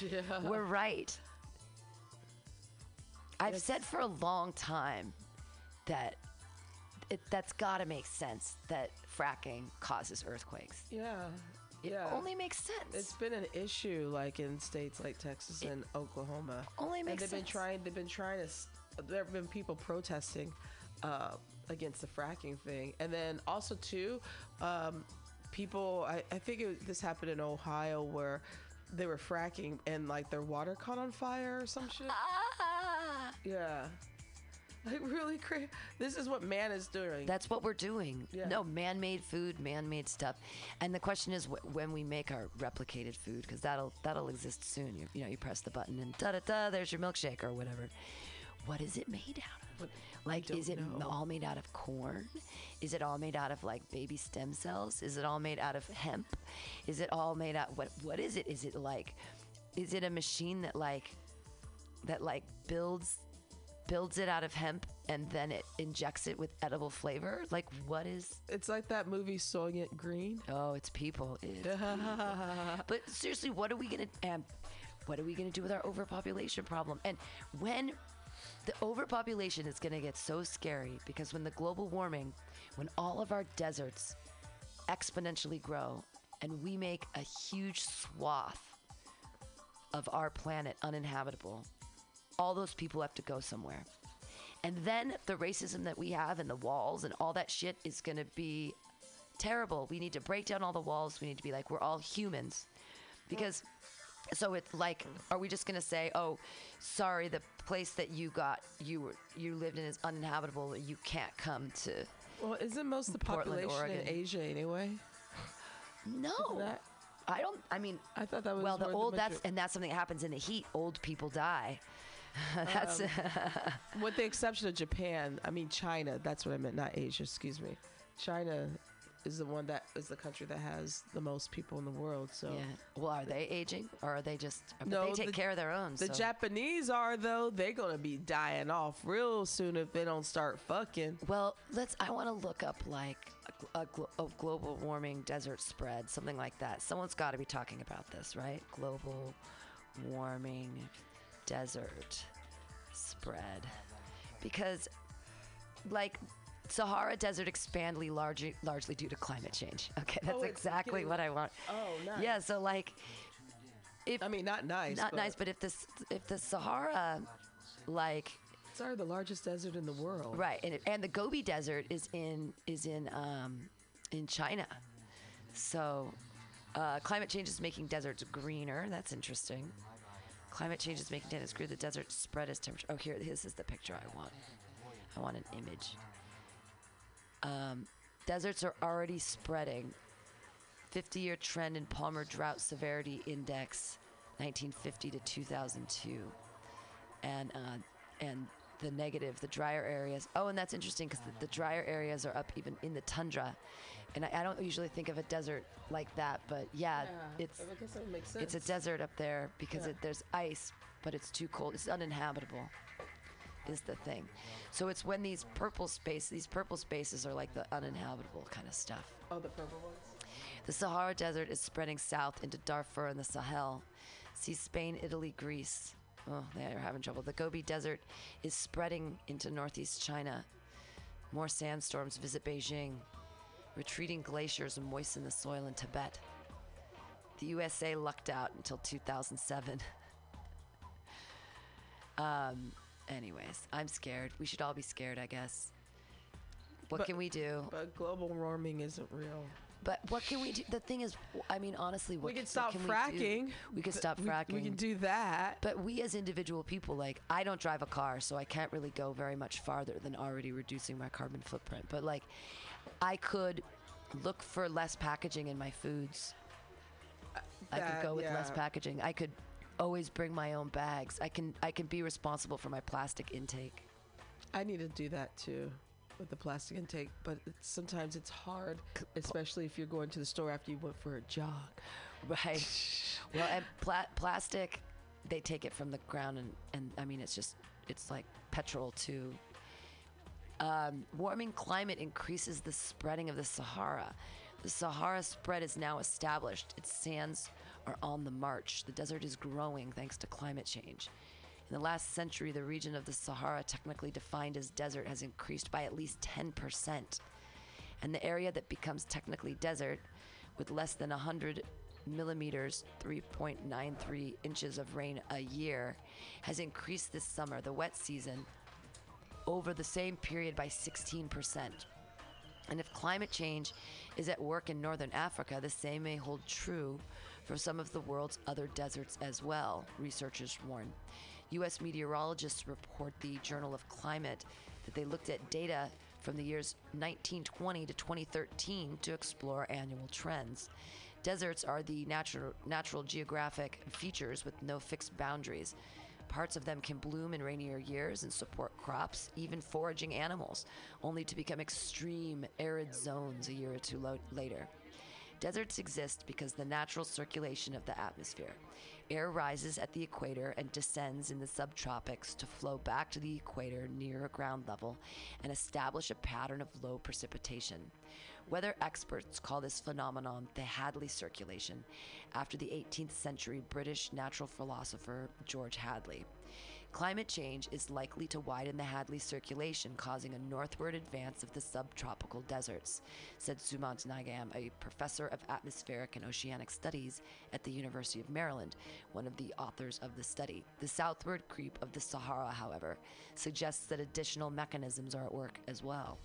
Yeah. We're right. I've said for a long time that it, that's got to make sense that fracking causes earthquakes. yeah. It Yeah. only makes sense. It's been an issue like in states like Texas and Oklahoma. only and makes they've been trying. They've been trying to. There have been people protesting uh, against the fracking thing, and then also too, um, people. I, I think it, this happened in Ohio where they were fracking and like their water caught on fire or some shit. ah! *laughs* Yeah. Like really crazy. This is what man is doing. That's what we're doing. Yeah. No, man-made food, man-made stuff. And the question is wh- when we make our replicated food, because that'll that'll exist soon. You, you know, you press the button and da da da, there's your milkshake or whatever. What is it made out of? Like, is it know. all made out of corn? Is it all made out of like baby stem cells? Is it all made out of hemp? Is it all made out? What What is it? Is it like? Is it a machine that like that like builds builds it out of hemp and then it injects it with edible flavor? Like what is it's like that movie Soylent Green. Oh, it's people. It's *laughs* but seriously, what are we gonna um, what are we gonna do with our overpopulation problem? And when the overpopulation is gonna get so scary because when the global warming, when all of our deserts exponentially grow and we make a huge swath of our planet uninhabitable, all those people have to go somewhere. And then the racism that we have and the walls and all that shit is going to be terrible. We need to break down all the walls. We need to be like, we're all humans. Because, so it's like, are we just going to say, oh, sorry, the place that you got, you were, you lived in is uninhabitable. You can't come to. Well, isn't most of the Portland, population in Oregon. Asia anyway? No. I don't, I mean, I thought that was well, the old, that's, and that's something that happens in the heat. Old people die. *laughs* that's, um, *laughs* with the exception of Japan. I mean China. That's what I meant, not Asia. Excuse me. China is the one that is the country that has the most people in the world. So yeah. Well, are they aging or are they just, No, they take the- care of their own. the so. Japanese are though. They're gonna be dying off real soon if they don't start fucking. Well, let's. I want to look up like a, glo- a global warming desert spread, something like that. Someone's got to be talking about this, right? Global warming desert spread, because like Sahara Desert expandly largely largely due to climate change. *laughs* Okay, that's Oh, exactly getting- what I want. Oh, nice. Yeah, so like, if I mean, not nice. not but nice, but if this if the Sahara, like it's already the largest desert in the world. Right, and, and the Gobi Desert is in is in um, in China. So, uh, climate change is making deserts greener. That's interesting. Climate change is making deserts greener. The desert spread its temperature. Oh, here, this is the picture I want. I want an image. Um, deserts are already spreading. 50-year trend in Palmer Drought Severity Index, 1950 to 2002 and uh, and the negative, the drier areas. Oh, and that's interesting because the, the drier areas are up even in the tundra. And I, I don't usually think of a desert like that, but yeah, it's I guess that would sense. it's a desert up there because Yeah. it, there's ice, but it's too cold. It's uninhabitable. Is the thing. So it's when these purple space, these purple spaces are like the uninhabitable kind of stuff. Oh, the purple ones. The Sahara Desert is spreading south into Darfur and the Sahel. See Spain, Italy, Greece. Oh, they are having trouble. The Gobi Desert is spreading into northeast China. More sandstorms visit Beijing. Retreating glaciers moisten the soil in Tibet. The USA lucked out until 2007. *laughs* um, anyways, I'm scared. We should all be scared, I guess. What But- can we do? But global warming isn't real. But what can we do? The thing is, I mean, honestly, what we can can stop can fracking. We, we can stop fracking. We can do that. But we as individual people, like, I don't drive a car, so I can't really go very much farther than already reducing my carbon footprint. But, like, I could look for less packaging in my foods. I could go with less packaging. I could always bring my own bags. I can I can be responsible for my plastic intake. I need to do that too with the plastic intake, but it's, sometimes it's hard, especially if you're going to the store after you went for a jog. Right. *laughs* well, and pla- plastic, they take it from the ground, and, and I mean, it's just, it's like petrol too. Um, warming climate increases the spreading of the Sahara. The Sahara spread is now established. Its sands are on the march. The desert is growing thanks to climate change. In the last century, the region of the Sahara, technically defined as desert, has increased by at least 10% and the area that becomes technically desert with less than 100 millimeters 3.93 inches of rain a year has increased this summer the wet season over the same period by 16% and if climate change is at work in northern Africa, the same may hold true for some of the world's other deserts as well, researchers warn. U.S. meteorologists report the Journal of Climate that they looked at data from the years 1920 to 2013 to explore annual trends. Deserts are the natural, natural geographic features with no fixed boundaries. Parts of them can bloom in rainier years and support crops, even foraging animals, only to become extreme arid zones a year or two lo- later. Deserts exist because the natural circulation of the atmosphere. Air rises at the equator and descends in the subtropics to flow back to the equator near ground level and establish a pattern of low precipitation. Weather experts call this phenomenon the Hadley circulation, after the 18th century British natural philosopher George Hadley. Climate change is likely to widen the Hadley circulation, causing a northward advance of the subtropical deserts, said Sumant Nigam, a professor of atmospheric and oceanic studies at the University of Maryland, one of the authors of the study. The southward creep of the Sahara, however, suggests that additional mechanisms are at work as well.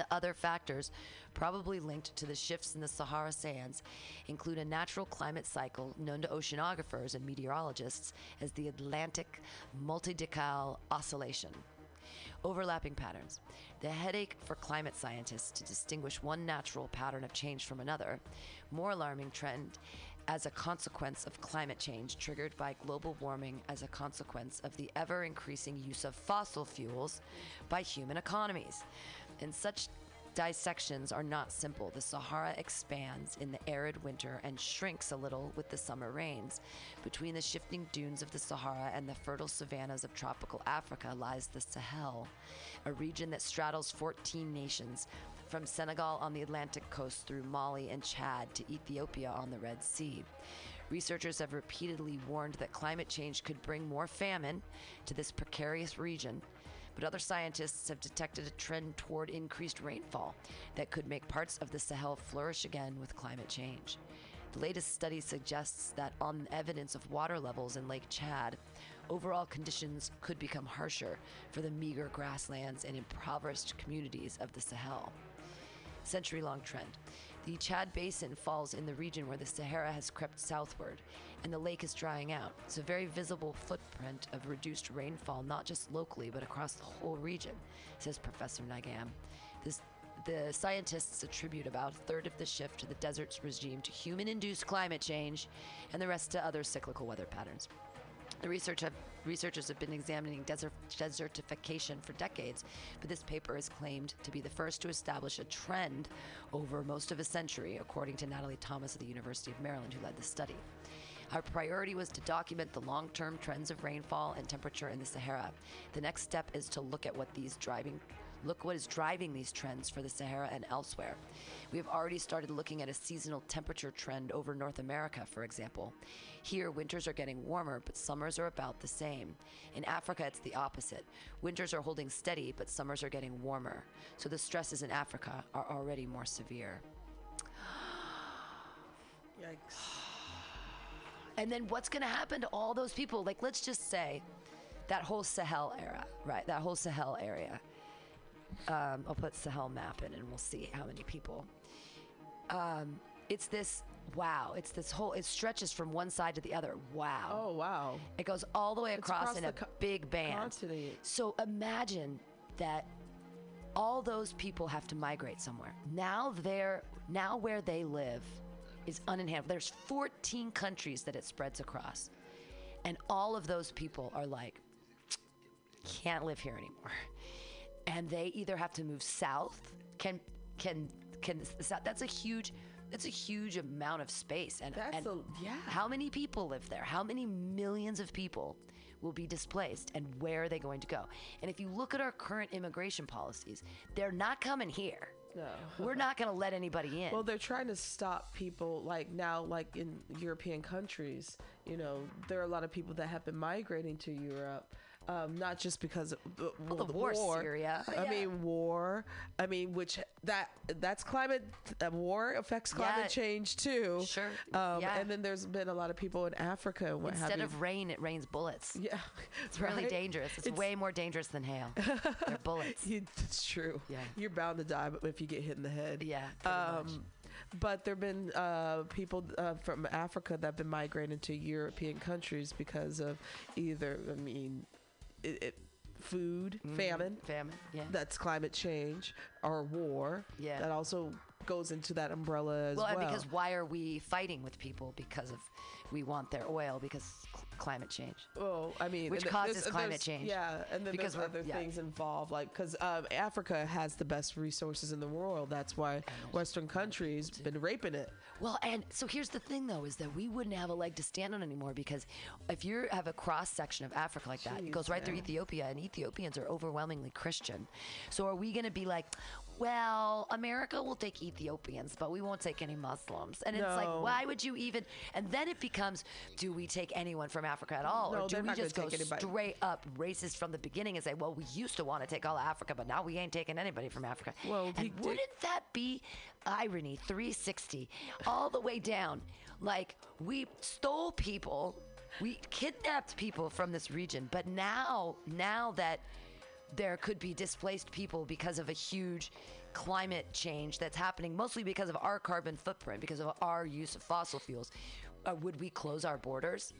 The other factors, probably linked to the shifts in the Sahara sands, include a natural climate cycle known to oceanographers and meteorologists as the Atlantic multidecadal oscillation. Overlapping patterns. The headache for climate scientists to distinguish one natural pattern of change from another. More alarming trend as a consequence of climate change triggered by global warming as a consequence of the ever increasing use of fossil fuels by human economies. And such dissections are not simple. The Sahara expands in the arid winter and shrinks a little with the summer rains. Between the shifting dunes of the Sahara and the fertile savannas of tropical Africa lies the Sahel, a region that straddles 14 nations, from Senegal on the Atlantic coast through Mali and Chad to Ethiopia on the Red Sea. Researchers have repeatedly warned that climate change could bring more famine to this precarious region but other scientists have detected a trend toward increased rainfall that could make parts of the Sahel flourish again with climate change. The latest study suggests that, on evidence of water levels in Lake Chad, overall conditions could become harsher for the meager grasslands and impoverished communities of the Sahel. Century long trend. The Chad Basin falls in the region where the Sahara has crept southward, and the lake is drying out. It's a very visible footprint of reduced rainfall, not just locally, but across the whole region, says Professor Nigam. This, the scientists attribute about a third of the shift to the desert's regime to human induced climate change, and the rest to other cyclical weather patterns. The research have researchers have been examining desert, desertification for decades, but this paper is claimed to be the first to establish a trend over most of a century, according to Natalie Thomas of the University of Maryland, who led the study. Our priority was to document the long term trends of rainfall and temperature in the Sahara. The next step is to look at what these driving look what is driving these trends for the Sahara and elsewhere. We have already started looking at a seasonal temperature trend over North America, for example. Here, winters are getting warmer, but summers are about the same. In Africa, it's the opposite. Winters are holding steady, but summers are getting warmer. So the stresses in Africa are already more severe. Yikes. And then what's going to happen to all those people? Like, let's just say that whole Sahel era, right? That whole Sahel area. Um, I'll put Sahel map in and we'll see how many people. Um, it's this, wow, it's this whole, it stretches from one side to the other. Wow. Oh wow. It goes all the way across, across in a co- big band. continent. So imagine that all those people have to migrate somewhere. Now they're now where they live is uninhabitable. There's 14 countries that it spreads across. And all of those people are like can't live here anymore. And they either have to move south, can can can that's a huge that's a huge amount of space and, That's and a- yeah. how many people live there? How many millions of people will be displaced and where are they going to go? And if you look at our current immigration policies, they're not coming here. No. *laughs* We're not going to let anybody in. Well, they're trying to stop people like now, like in European countries. You know, there are a lot of people that have been migrating to Europe. Um, not just because of the, well, the war, Syria. I Yeah. mean, war. I mean, which that that's climate. Uh, war affects climate Yeah. change too. Sure. Um, Yeah. And then there's been a lot of people in Africa. What Instead have of rain, it rains bullets. yeah, *laughs* It's *laughs* really dangerous. It's, way more dangerous than hail. They're *laughs* bullets. It's true. Yeah. You're bound to die if you get hit in the head. Yeah. Um, but there have been uh, people uh, from Africa that have been migrating to European countries because of either, I mean, it, it, food, mm-hmm. famine. Famine. Yeah. That's climate change or war. Yeah. That also goes into that umbrella as well, well. and because why are we fighting with people? Because of we want their oil because cl- climate change. Oh, I mean, Which causes climate change. Yeah, and then Because there's other yeah. things involved, like because um, Africa has the best resources in the world. That's why Western countries been raping it. Well, and so here's the thing, though, is that we wouldn't have a leg to stand on anymore because if you have a cross section of Africa like that, it goes right through Ethiopia, and Ethiopians are overwhelmingly Christian. So are we going to be like, well, America will take Ethiopians, but we won't take any Muslims? And it's like, why would you even? And then it becomes, do we take anyone from Africa at all, No, or do we just go straight up racist from the beginning and say, well, we used to want to take all of Africa, but now we ain't taking anybody from Africa? Well, and did- wouldn't that be irony 360 all the way down like we stole people we kidnapped people from this region but now now that there could be displaced people because of a huge climate change that's happening mostly because of our carbon footprint because of our use of fossil fuels uh, would we close our borders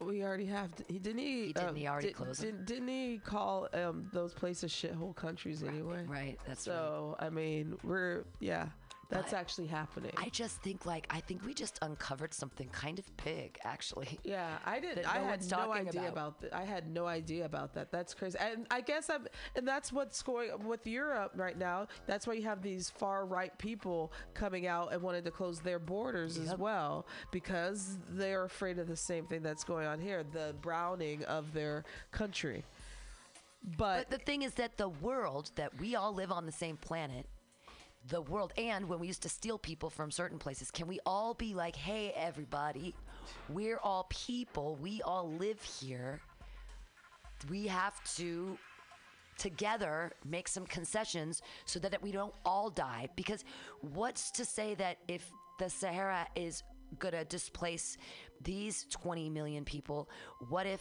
We already have. He didn't he. He didn't, um, he already did, closed didn't, didn't he call um, those places shithole countries anyway? right that's right So I mean, we're yeah, that's But actually happening. i just think like i think we just uncovered something kind of big actually yeah, I didn't. that I no had no idea about. about. that. I had no idea about that. That's crazy. And I guess I'm, and that's what's going with Europe right now. That's why you have these far right people coming out and wanting to close their borders as well because they're afraid of the same thing that's going on here, the browning of their country. But, But the thing is that the world that we all live on the same planet, the world, and when we used to steal people from certain places, can we all be like, hey, everybody, we're all people, we all live here. We have to together make some concessions so that we don't all die. Because what's to say that if the Sahara is going to displace these 20 million people, what if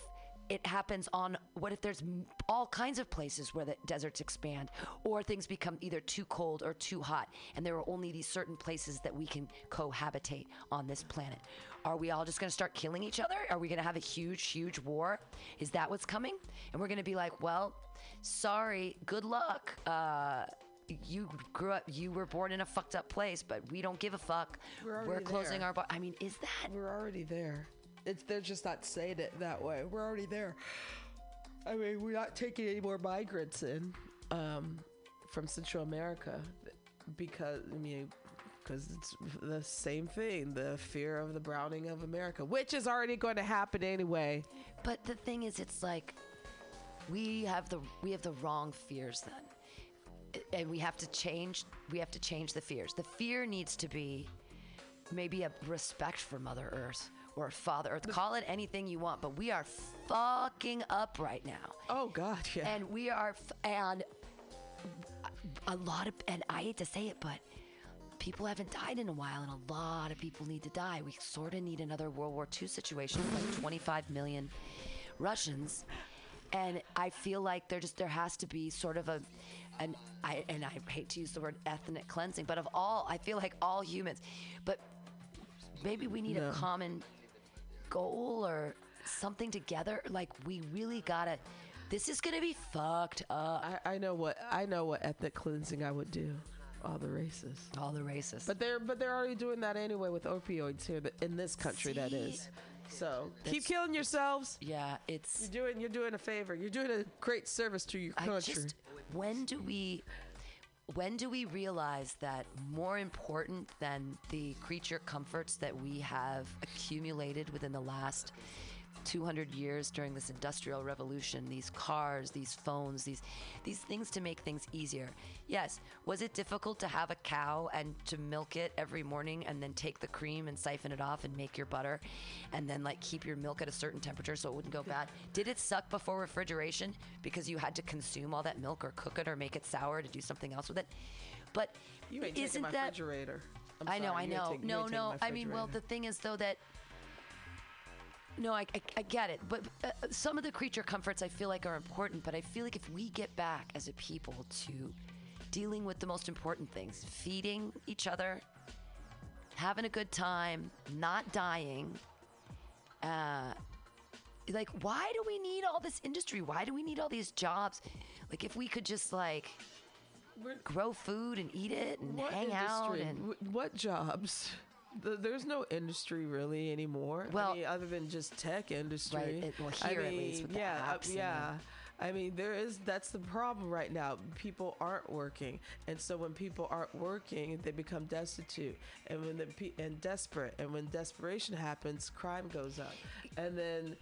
it happens on what if there's all kinds of places where the deserts expand or things become either too cold or too hot and there are only these certain places that we can cohabitate on this planet. Are we all just going to start killing each other? Are we going to have a huge huge war? Is that what's coming? And we're going to be like well sorry good luck. Uh you grew up you were born in a fucked up place but we don't give a fuck. We're we're closing there. our bar i mean is that we're already there. It's they're just not saying it that way. We're already there. I mean, we're not taking any more migrants in um, from Central America because I mean, because it's the same thing, the fear of the browning of America, which is already going to happen anyway. But the thing is, it's like we have the we have the wrong fears then, and we have to change. We have to change the fears. The fear needs to be maybe a respect for Mother Earth or Father Earth. Call it anything you want, but we are fucking up right now. Oh God, yeah. and we are f- and a lot of and i hate to say it but people haven't died in a while and a lot of people need to die we sort of need another world war ii situation with like 25 million russians and i feel like there just there has to be sort of a and i and i hate to use the word ethnic cleansing but of all i feel like all humans but maybe we need No. a common goal or something together like we really gotta this is gonna be fucked up I, I know what I know what ethnic cleansing I would do. All the races. all the racists But they're but they're already doing that anyway with opioids here th- in this country. that See? is. So keep killing yourselves. yeah it's You're doing you're doing a favor. You're doing a great service to your I country. just when do we when do we realize that more important than the creature comforts that we have accumulated within the last 200 years during this industrial revolution these cars these phones these these things to make things easier yes was it difficult to have a cow and to milk it every morning and then take the cream and siphon it off and make your butter and then like keep your milk at a certain temperature so it wouldn't go *laughs* bad did it suck before refrigeration because you had to consume all that milk or cook it or make it sour to do something else with it but you ain't isn't taking my that refrigerator. I'm I know, sorry, I know. take- no, no. I mean, well, the thing is, though, that. No, I, I, I get it. But uh, some of the creature comforts I feel like are important. But I feel like if we get back as a people to dealing with the most important things feeding each other, having a good time, not dying, uh, like, why do we need all this industry? Why do we need all these jobs? Like, if we could just, like, grow food and eat it and what hang out industry? and. Wh- what jobs? The, there's no industry really anymore. Well- I mean, other than just tech industry. Right, it- well, I here at least with yeah, uh, apps yeah. I mean, there is that's the problem right now. People aren't working, and so when people aren't working, they become destitute, and when the and desperate, and when desperation happens, crime goes up, and then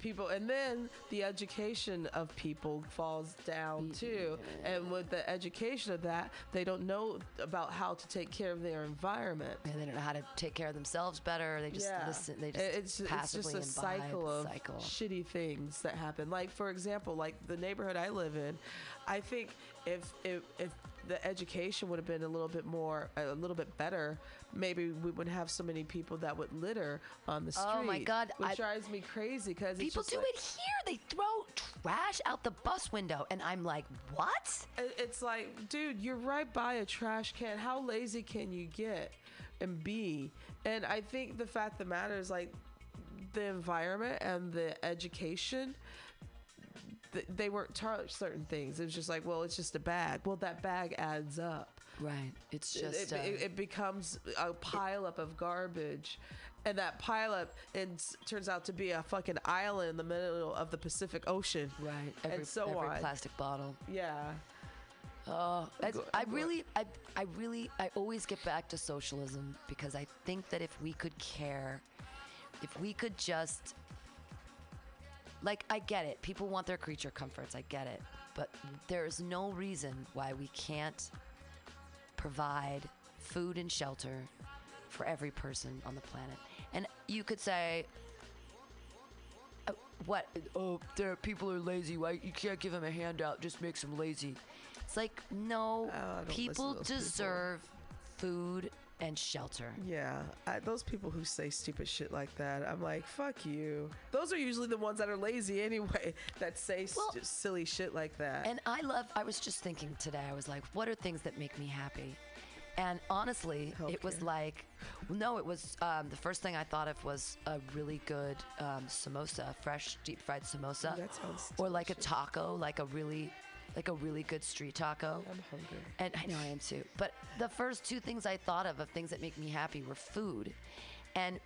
people and then the education of people falls down mm-hmm. too and with the education of that they don't know about how to take care of their environment and they don't know how to take care of themselves better. They just listen. They just it's, it's just a cycle of cycle. shitty things that happen. Like for example, like the neighborhood I live in, I think if if if the education would have been a little bit more a little bit better, maybe we wouldn't have so many people that would litter on the street. Oh my God, which I- drives me crazy because People do it here. They throw trash out the bus window, and I'm like, what? it's like, dude, you're right by a trash can. How lazy can you get and be? And I think the fact of the matter is like the environment and the education. They weren't taught certain things. It was just like, well, it's just a bag. Well, that bag adds up. Right. It's just. it, uh, it, it becomes a pile up of garbage, and that pile up and turns out to be a fucking island in the middle of the Pacific Ocean. right. Every, and so every on. plastic bottle. Yeah. Oh, I really, I, I really, I always get back to socialism because I think that if we could care, if we could just, like, I get it. People want their creature comforts. I get it. But there is no reason why we can't provide food and shelter for every person on the planet. And you could say, uh, what? Oh, there people are lazy. Why you can't give them a handout? Just makes them lazy. It's like no, Oh, I don't listen people to those people. deserve food and shelter. Yeah, I, those people who say stupid shit like that, I'm like, fuck you. Those are usually the ones that are lazy *laughs* anyway, that say Well- st- silly shit like that. And I love. I was just thinking today. I was like, what are things that make me happy? And honestly, it was like, no, it was um, the first thing I thought of was a really good um, samosa, fresh deep fried samosa, or like a taco, like a really, like a really good street taco. I'm hungry. And I know I am too. But the first two things I thought of of things that make me happy were food, and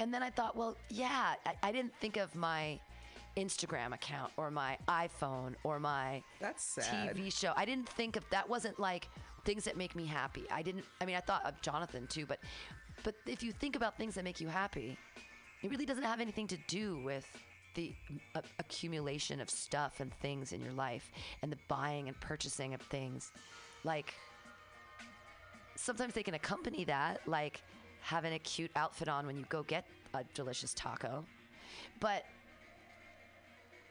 And then I thought, well, yeah, I, I didn't think of my Instagram account or my iPhone or my That's sad. TV show. I didn't think of that wasn't like things that make me happy. I didn't I mean I thought of Jonathan too, but but if you think about things that make you happy, it really doesn't have anything to do with the a- accumulation of stuff and things in your life and the buying and purchasing of things. Like sometimes they can accompany that, like having a cute outfit on when you go get a delicious taco. But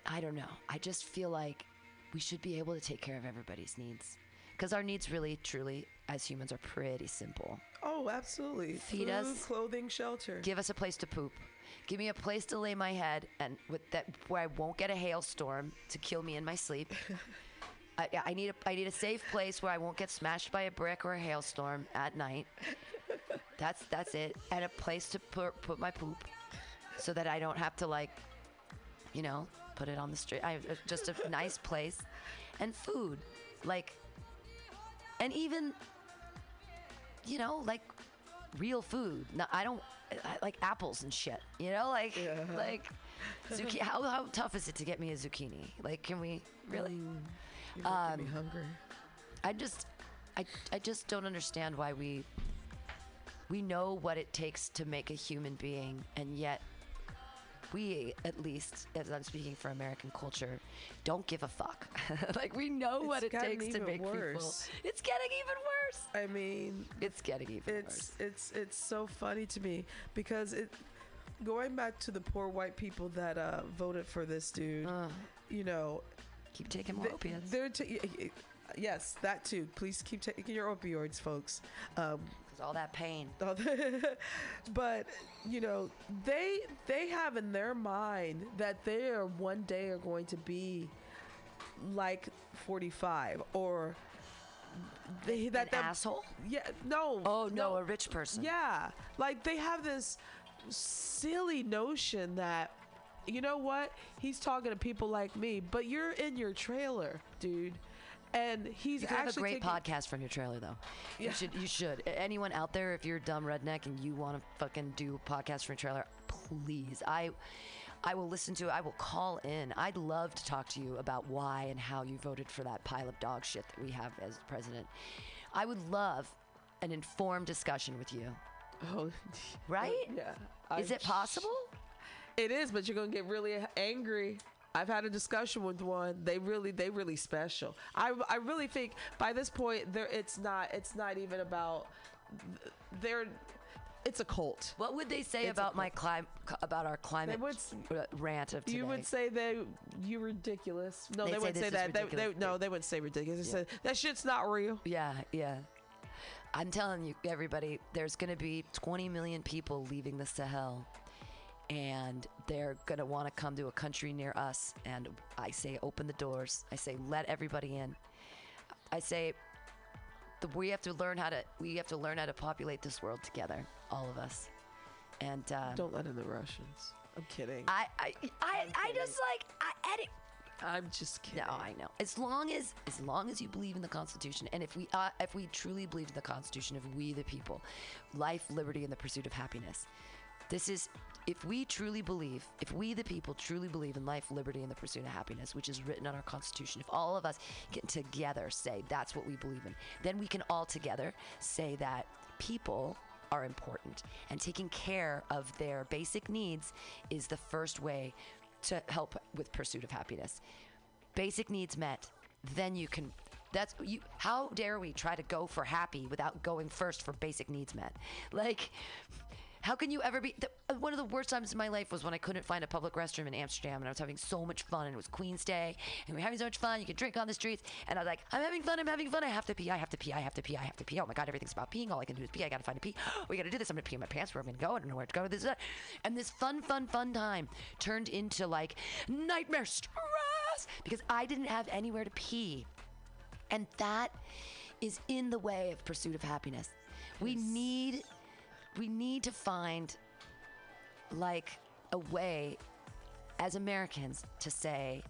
I don't know. I just feel like we should be able to take care of everybody's needs. Because our needs really, truly, as humans, are pretty simple. Oh, absolutely. Feed Food, us. clothing, shelter. Give us a place to poop. Give me a place to lay my head, and with that, where I won't get a hailstorm to kill me in my sleep. *laughs* I, I need a I need a safe place where I won't get smashed by a brick or a hailstorm at night. That's that's it, and a place to put put my poop, so that I don't have to like, you know, put it on the street. I uh, just a nice place, and food, like, and even, you know, like real food. No, I don't I, like apples and shit. You know, like *laughs* like zucchini. How how tough is it to get me a zucchini? Like, can we really? You're making me Um, hungry. I just, I, I just don't understand why we, we know what it takes to make a human being, and yet, we at least, as I'm speaking for American culture, don't give a fuck. *laughs* like we know what it takes to make worse. people. It's getting even worse. I mean, It's getting even it's worse. it's it's so funny to me because it going back to the poor white people that uh, voted for this dude. you know, Keep taking more th- opiates. they're t- yes, that too. Please keep taking your opioids, folks. Um, all that pain. *laughs* but you know they they have in their mind that they are one day are going to be like 45 or they that An that- asshole? yeah no Oh no, a rich person. yeah like they have this silly notion that you know what he's talking to people like me but you're in your trailer dude and he's You could have a great podcast from your trailer, though. Yeah. You should. You should. Anyone out there, if you're a dumb redneck and you want to fucking do a podcast from your trailer, please. I, I will listen to it. I will call in. I'd love to talk to you about why and how you voted for that pile of dog shit that we have as president. I would love an informed discussion with you. oh Right? *laughs* yeah Is I'm it possible? It is, but you're gonna get really angry. I've had a discussion with one. They really, they really special. I, I really think by this point, there, it's not, it's not even about. They're, it's a cult. What would they say It's about my climate? about our climate would rant of today? You would say they, you ridiculous. No, They'd they wouldn't this say that. They, they, no, they wouldn't say ridiculous. They said that shit's not real. Yeah, yeah. I'm telling you, everybody, there's going to be 20 million people leaving the Sahel, and they're going to want to come to a country near us. And I say, open the doors. I say, let everybody in. I say, the, we have to learn how to we have to learn how to populate this world together, all of us. And uh, Don't let in the Russians. I'm kidding. I, I, I, I just like I edit. I'm just kidding. No, I know. As long as as long as you believe in the Constitution, and if we uh, if we truly believe in the Constitution of we the people, life, liberty, and the pursuit of happiness, this is. If we truly believe, if we the people truly believe in life, liberty, and the pursuit of happiness, which is written on our Constitution, if all of us get together say that's what we believe in, then we can all together say that people are important and taking care of their basic needs is the first way to help with pursuit of happiness basic needs met, then you can. That's you. How dare we try to go for happy without going first for basic needs met? Like, how can you ever be? The, uh, one of the worst times in my life was when I couldn't find a public restroom in Amsterdam, and I was having so much fun, and it was Queen's Day, and we were having so much fun. You could drink on the streets, and I was like, I'm having fun. I'm having fun. I have to pee. I have to pee. I have to pee. I have to pee. Oh my god, everything's about peeing. All I can do is pee. I gotta find a pee. *gasps* We gotta do this. I'm gonna pee in my pants. Where I'm gonna go? I don't know where to go. This, that. and this fun, fun, fun time turned into like nightmare stress because I didn't have anywhere to pee. And that is in the way of pursuit of happiness. We need we need to find like a way as Americans to say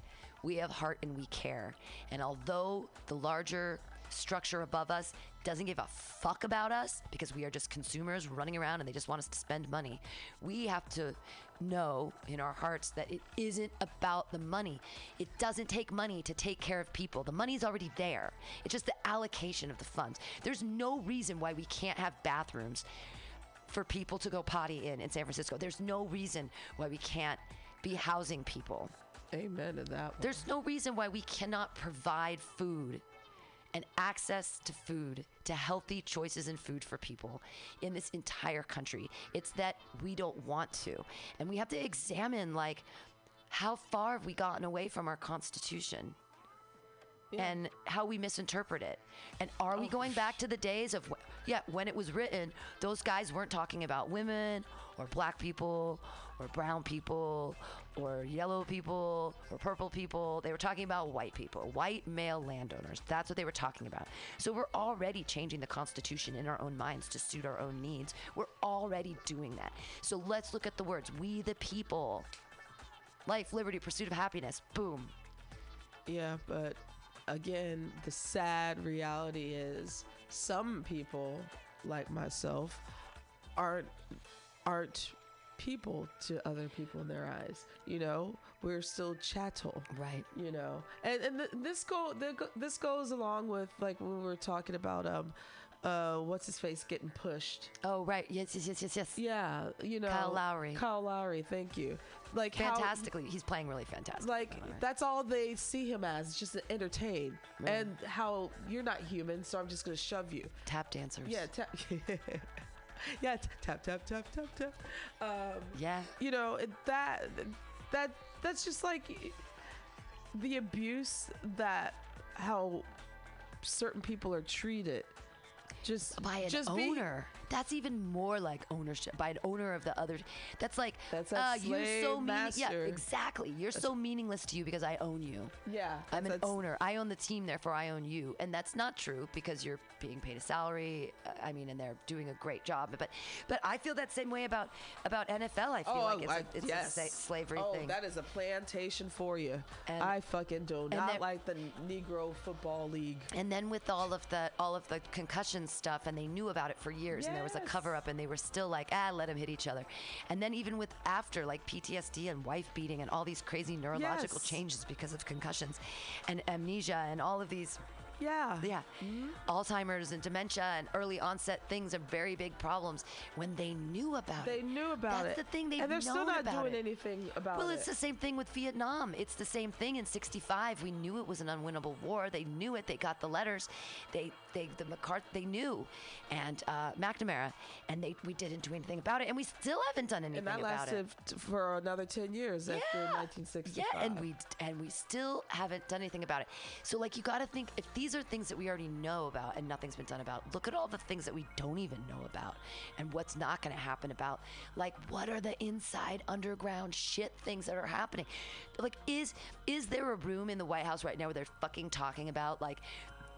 we have heart and we care. And although the larger structure above us doesn't give a fuck about us because we are just consumers running around and they just want us to spend money. We have to know in our hearts that it isn't about the money. It doesn't take money to take care of people. The money's already there. It's just the allocation of the funds. There's no reason why we can't have bathrooms for people to go potty in in San Francisco. There's no reason why we can't be housing people. Amen to that. One. There's no reason why we cannot provide food and access to food, to healthy choices in food for people in this entire country. It's that we don't want to. And we have to examine, like, how far have we gotten away from our Constitution? And how we misinterpret it. And are we oh. going back to the days of, yeah, when it was written, those guys weren't talking about women or black people or brown people or yellow people or purple people. They were talking about white people, white male landowners. That's what they were talking about. So we're already changing the Constitution in our own minds to suit our own needs. We're already doing that. So let's look at the words we the people. Life, liberty, pursuit of happiness. Boom. Yeah, but again, the sad reality is some people, like myself, aren't aren't people to other people in their eyes. You know, we're still chattel. Right. You know, and and th- this go go- this goes along with like when we were talking about um, uh, what's his face getting pushed. Oh, right. Yes, yes, yes, yes, yes. Yeah, you know, Kyle Lowry. Kyle Lowry, thank you. Like how- Fantastically. He's playing really fantastic. like by the way. that's all they see him as it's just to entertain and how you're not human so i'm just gonna shove you Tap dancers. yeah tap *laughs* yeah tap tap tap tap tap um Yeah. you know that that that's just like the abuse that how certain people are treated just by an just owner. That's even more like ownership by an owner of the other. That's like That's that uh, you're so meaning- Yeah, exactly. You're so meaningless to you because I own you. yeah I'm an owner. I own the team, therefore I own you. And that's not true because you're being paid a salary. uh, I mean, and they're doing a great job. But but I feel that same way about about NFL. I feel like it's, I- a, it's yes. a slavery oh, thing. that is a plantation for you. And- I fucking do not like the Negro Football League. And then with all of the all of the concussion stuff, and they knew about it for years, and there was a cover up, and they were still like, ah, let them hit each other. And then even with after like PTSD and wife beating and all these crazy neurological Yes. changes because of concussions and amnesia and all of these Yeah. yeah, Alzheimer's and dementia and early onset things are very big problems when they knew about They it. knew about That's it. the thing they've and they're still not doing it. anything about Well, it. Well, it's the same thing with Vietnam. It's the same thing in '65. We knew it was an unwinnable war. They knew it. They got the letters. They, they, the McCarthy, they knew, and uh, McNamara, and they, we didn't do anything about it, and we still haven't done anything about it. and that lasted it. for another 10 years after 1965. Yeah, and we and we still haven't done anything about it. So like you got to think if these are things that we already know about and nothing's been done about. Look at all the things that we don't even know about and what's not going to happen about. Like what are the inside underground shit things that are happening? Like is is there a room in the White House right now where they're fucking talking about like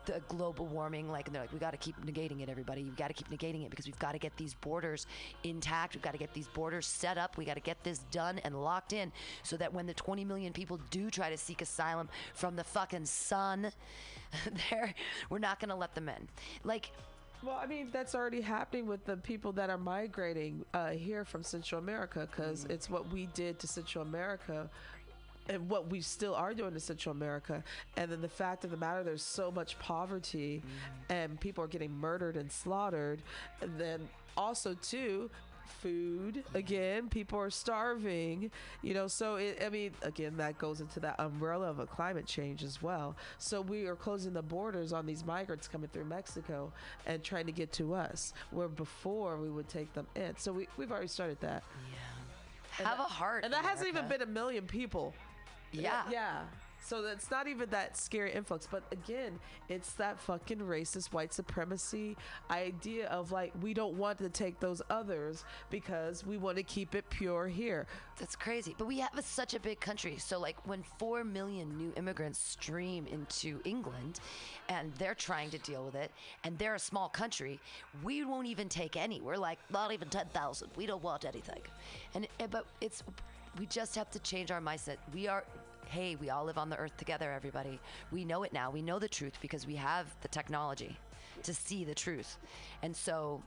the global warming, like, and they're like, we got to keep negating it, everybody. You've got to keep negating it because we've got to get these borders intact. We've got to get these borders set up. We got to get this done and locked in so that when the 20 million people do try to seek asylum from the fucking sun, *laughs* there, we're not going to let them in. Like, Well, I mean, that's already happening with the people that are migrating uh, here from Central America because it's what we did to Central America and what we still are doing to Central America. And then the fact of the matter, there's so much poverty mm-hmm. and people are getting murdered and slaughtered. And then also, too, food mm-hmm. again people are starving you know so it, i mean again that goes into that umbrella of a climate change as well so we are closing the borders on these migrants coming through mexico and trying to get to us where before we would take them in so we, we've already started that Yeah, have a heart. and that hasn't even been a million people Yeah. yeah so that's not even that scary influx but again it's that fucking racist white supremacy idea of like we don't want to take those others because we want to keep it pure here That's crazy. But we have a, such a big country. So, like, when 4 million new immigrants stream into England and they're trying to deal with it, and they're a small country, we won't even take any. We're like, not even 10,000. We don't want anything. And, eh, but it's, we just have to change our mindset. We are, hey, we all live on the earth together, everybody. We know it now. We know the truth because we have the technology. to see the truth. And so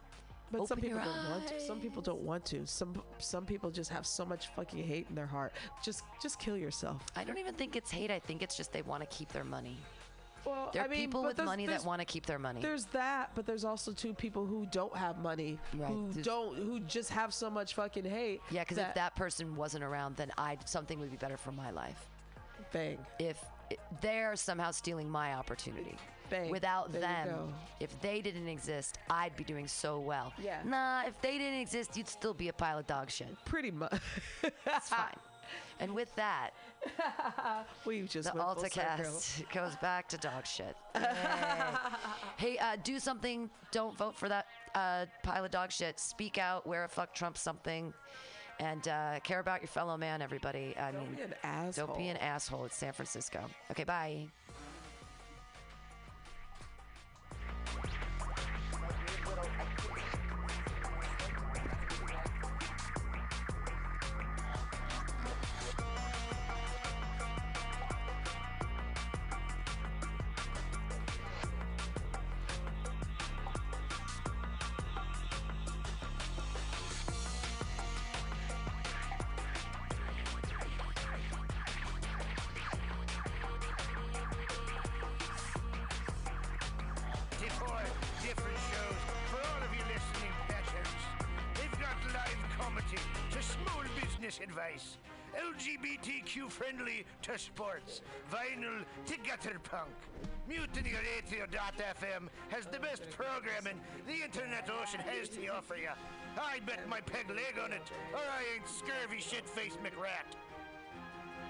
But some Open your people don't want to. Some people don't want to. Some some people just have so much fucking hate in their heart. Just just kill yourself. I don't even think it's hate. I think it's just they want to keep their money. Well, There are I mean, people with money that want to keep their money. There's that, but there's also two people who don't have money, Right, who there's- don't, who just have so much fucking hate. Yeah, because if that person wasn't around, then I something would be better for my life. Bang, If they're somehow stealing my opportunity. bang. Without there them, if they didn't exist, I'd be doing so well. Yeah. Nah, if they didn't exist, you'd still be a pile of dog shit. pretty much. It's fine. And with that, *laughs* we just the. AltaCast *laughs* goes back to dog shit. *laughs* Hey, uh, do something. Don't vote for that uh, pile of dog shit. Speak out. Wear a fuck Trump something. And uh, care about your fellow man, everybody. I Don't mean, be an asshole. don't be an asshole. It's San Francisco. Okay, bye. LGBTQ friendly to sports, vinyl to gutter punk. Mutiny Radio.fm has the best programming the internet ocean has to offer you. I'd bet my peg leg on it, or I ain't scurvy shit faced McRat.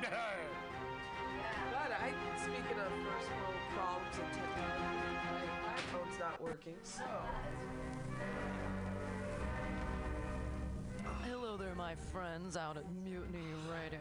*laughs* But I, speaking of first world problems and technology, my iPhone's not working, so. Hello there, my friends out at Mutiny Radio.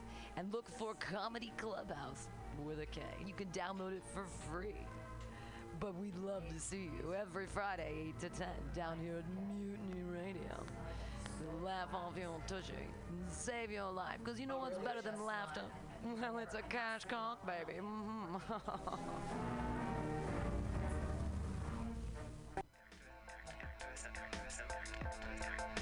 and look for Comedy Clubhouse with a K. You can download it for free. But we'd love to see you every Friday, 8 to 10, down here at Mutiny Radio. Laugh off your tushy. Save your life. Because you know what's better than laughter? *laughs* Well, it's a cash cock, baby. Mhm. Little *laughs*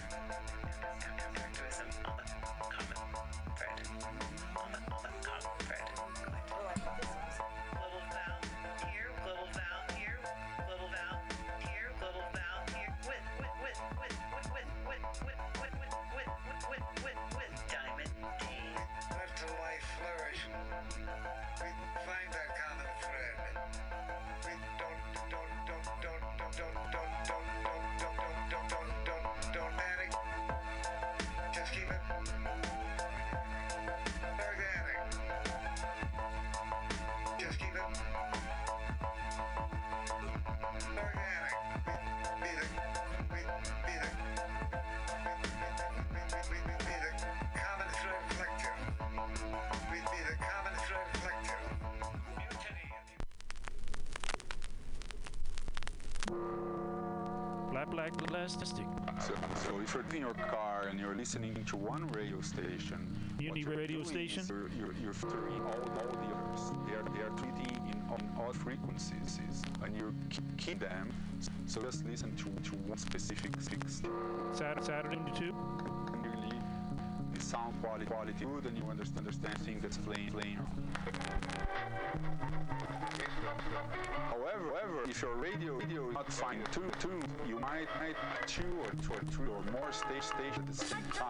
Black Plastic. So, so if you're in your car and you're listening to one radio station, Mutiny you're radio doing station? is You're, you're, you're filtering all, all the others. They are, they are treating in, in all frequencies, and you keep them. So just listen to, to one specific fix. Saturday, Saturday to two. And really, the sound quality quality good, and you understand understand things that's playing playing. However, However, if your radio radio is not fine tuned, tuned, you might might two or two or three or more stage stage at the same time.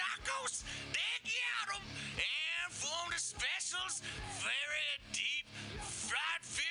tacos? They got 'em. And from the specials, very deep fried fish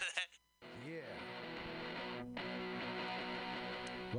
That. *laughs* Yeah.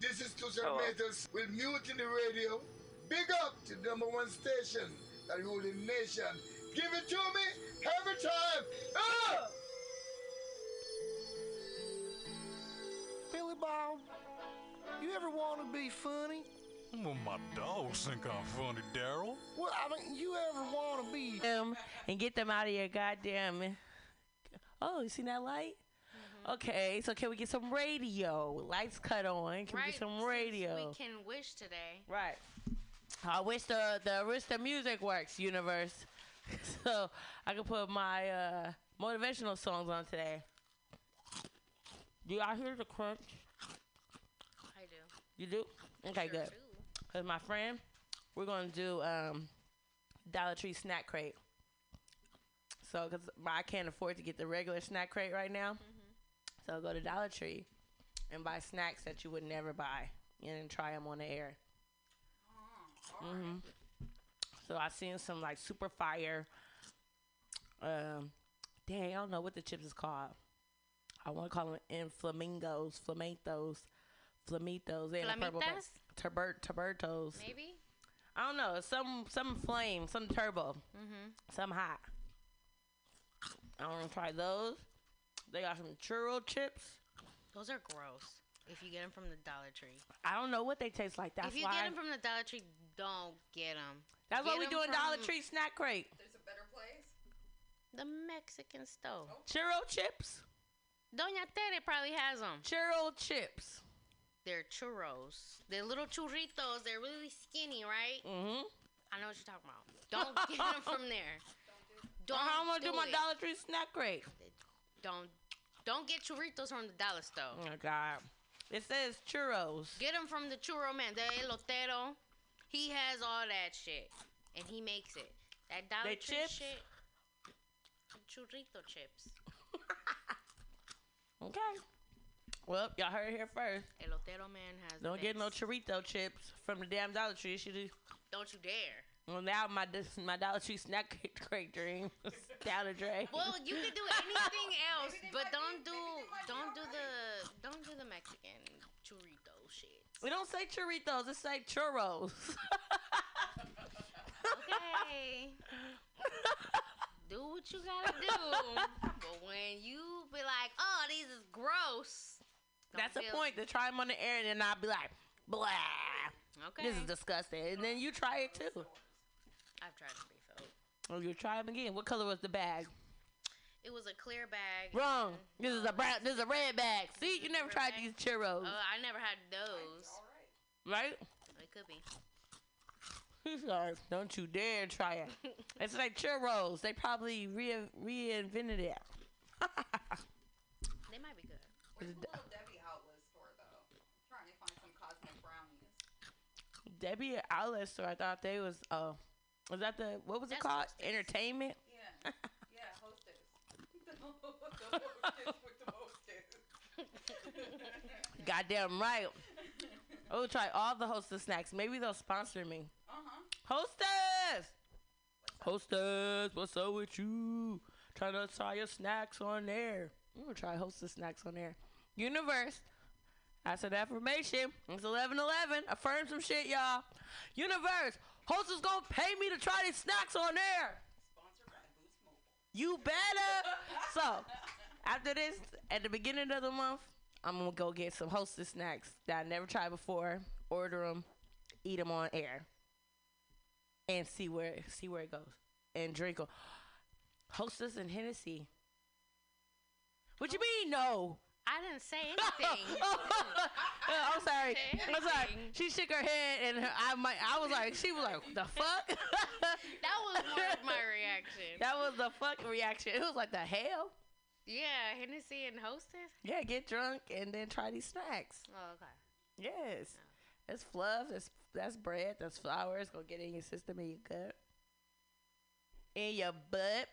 This is Tushar Matters with Mutiny Radio. Big up to the number one station, that ruling nation. Give it to me every time. Ah! Billy Bob, you ever want to be funny? Well, my dogs think I'm funny, Daryl. Well, I mean, you ever want to be them and get them out of your goddamn. Oh, you see that light? Okay, so can we get some radio? Lights cut on. Can we get some radio? We can wish today. Right. I wish the the wish the music works, universe. *laughs* so I can put my uh, motivational songs on today. Do y'all hear the crunch? I do. You do? Okay, Sure good. do. Cause my friend, we're gonna do um, Dollar Tree snack crate. So, cause I can't afford to get the regular snack crate right now, so go to Dollar Tree and buy snacks that you would never buy and try them on the air. hmm So I seen some like super fire. Um, dang, I don't know what the chips is called. I want to call them in flamingos, flamentos, flamitos. They in purple. Flamitas? Turbert, tubertos. Maybe. I don't know. Some some flame, some turbo, Mhm. some hot. I want to try those. They got some churro chips. Those are gross. If you get them from the Dollar Tree. I don't know what they taste like. That's if you why. get them from the Dollar Tree, don't get them. that's why we doing Dollar Tree snack crate. There's a better place. The Mexican stove. Churro chips. Doña Tere probably has them. Churro chips. They're churros. They're little churritos. They're really skinny, right? Mm-hmm. I know what you're talking about. Don't get them from there. *laughs* Don't. how am I do do my it. Dollar Tree snack crate? Don't. Don't get churritos from the dollar store. Oh my God. It says churros. Get them from the churro man, the elotero. He has all that shit, and he makes it. That Dollar They Tree chips? shit. Churrito chips. *laughs* Okay. Well, y'all heard it here first. Elotero man has. the Don't get no best. churrito chips from the damn Dollar Tree. Do. Don't you dare. Well, now my dis- my Dollar Tree snack *laughs* crate dream is down the drain. Well, you can do anything *laughs* else, but don't do don't do the don't do the Mexican churrito shit. We don't say churritos. It say churros. Okay. *laughs* do what you gotta do. But when you be like, oh, these is gross. That's the point. To try them on the air and then I'll be like, blah. Okay. This is disgusting. And then you try it too. I've tried to refill. Oh, you try them again. What color was the bag? It was a clear bag. Wrong. This is a uh, brown. This is a red bag. See, you never tried these churros, Oh, I never had those. right? It could be. He's like, don't you dare try it. *laughs* it's like churros. They probably re- reinvented it. They might be good. Is it- Debbie Outlet store though. trying to find some cosmic brownies. Debbie Outlet store. I thought they was. Oh, was that the what was it called? Hostess. Entertainment. Yeah. yeah, hostess. the hostess with the hostess. Goddamn right. Oh, try all the hostess snacks. Maybe they'll sponsor me. Uh-huh. Hostess. Hostess, what's up with you? Trying to try your snacks on there. I'm gonna try hostess snacks on there. Universe. That's an affirmation. It's 11 11. Affirm some shit, y'all. Universe. Hostess is gonna pay me to try these snacks on there. You better. *laughs* so, after this, at the beginning of the month, I'm gonna go get some hostess snacks that I never tried before. Order them, eat them on air, and see where see where it goes, and drink them. Hostess and Hennessy. What you mean no? I didn't say anything. Uh, *laughs* I'm sorry. I'm sorry. She shook her head, and her, I might. I was like, she was like, the fuck. *laughs* *laughs* that was more of my reaction. that was the fuck reaction. It was like the hell. Yeah, Hennessy and Hostess. Yeah, get drunk and then try these snacks. Oh, okay. Yes. That's fluff. That's that's bread. That's flour. It's gonna get in your system in your gut, in your butt.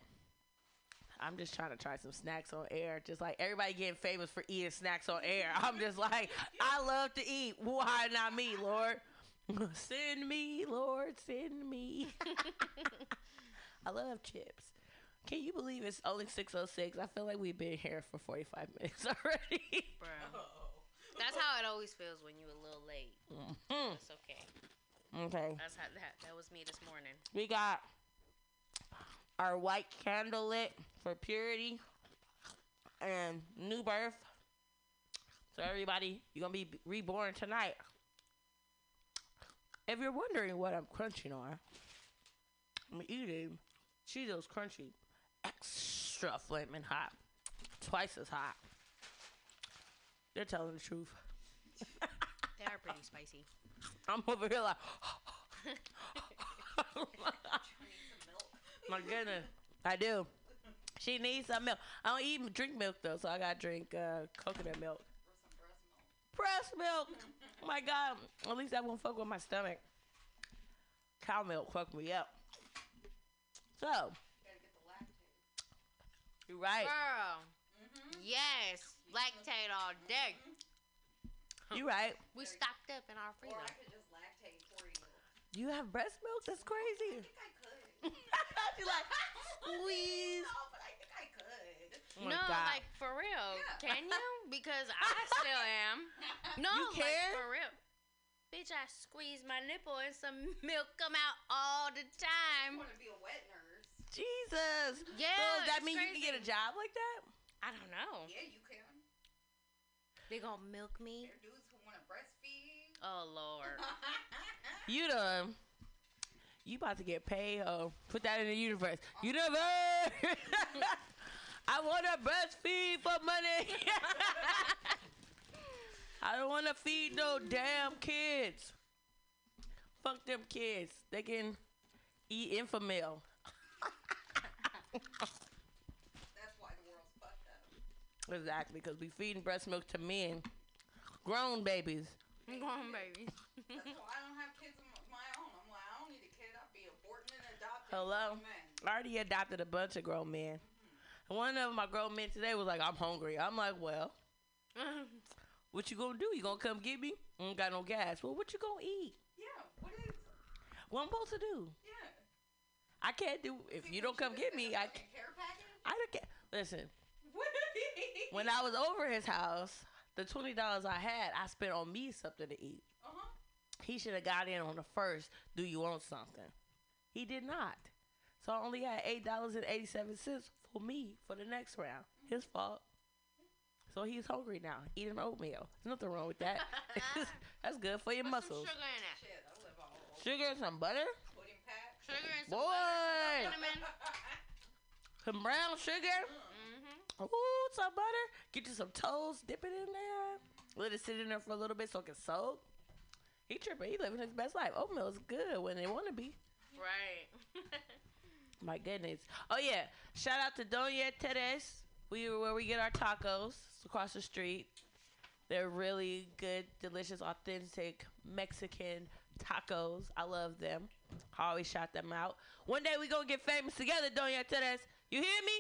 I'm just trying to try some snacks on air. Just like everybody getting famous for eating snacks on air. *laughs* I'm just like, I love to eat. Why not me, Lord? *laughs* Send me, Lord, send me. *laughs* I love chips. Can you believe it's only 606? I feel like we've been here for 45 minutes already. Bro. That's how it always feels when you're a little late. Mm-hmm. It's okay. Okay. That's how that that was me this morning. We got our white candle lit for purity and new birth. So everybody, you're gonna be reborn tonight. If you're wondering what I'm crunching on, I'm eating Cheetos Crunchy, extra flaming hot, twice as hot. They're telling the truth. *laughs* They are pretty spicy. I'm over here like, *laughs* *laughs* my goodness, I do. She needs some milk. I don't even drink milk though, so I gotta drink uh, coconut milk. Breast milk. Oh my god. At least that won't fuck with my stomach. Cow milk fuck me up. So. You're right. Girl. Yes. Lactate all day. You right. We stocked up in our freezer. Or I could just lactate for you. You have breast milk? That's crazy. *laughs* She's like, squeeze. No, but I think I could. Oh my no, God. like for real. Can you? *laughs* Because I still am. *laughs* No, You like can? for real. Bitch, I squeeze my nipple and some milk come out all the time. want to be a wet nurse. Jesus. Yeah, So does that it's mean you can get a job like that? I don't know. Yeah, you can. They gonna milk me? There are dudes who want to breastfeed. Oh Lord. You done. You about to get paid. Oh, put that in the universe. Universe. *laughs* I want to breastfeed for money. *laughs* I don't want to feed no damn kids. Fuck them kids. They can eat Enfamil. *laughs* That's why the world's fucked up. Exactly, because we feeding breast milk to men, grown babies. Grown babies. That's why I don't have kids of my own. I'm like, I don't need a kid. I'll be aborting and adopting. Hello. I already adopted a bunch of grown men. And one of my grown men today was like, "I'm hungry." I'm like, "Well, *laughs* what you gonna do? You gonna come get me? I don't got no gas. Well, what you gonna eat? Yeah. What is? What I'm supposed to do? Yeah. I can't do if you don't come get me. I care. I don't care. Listen, when I was over his house, the twenty dollars I had, I spent on me something to eat. Uh huh. He should have got in on the first. Do you want something? He did not. So I only had eight dollars and eighty seven cents for me for the next round. His fault. So he's hungry now, eating oatmeal. There's nothing wrong with that. *laughs* That's good for your Put some muscles. sugar in it. Shit, I live all over. Sugar and some butter, Pudding pack. Sugar and some Boy. butter. Put 'em in. some brown sugar. Mm-hmm. Ooh, some butter. Get you some toast, dip it in there. Let it sit in there for a little bit so it can soak. He tripping. He living his best life. Oatmeal is good when they want to be. Right. *laughs* My goodness. Oh yeah. Shout out to Doña Teres. We where we get our tacos It's across the street. They're really good, delicious, authentic Mexican tacos. I love them. I always shout them out. One day we gonna get famous together, Doña Teres. You hear me?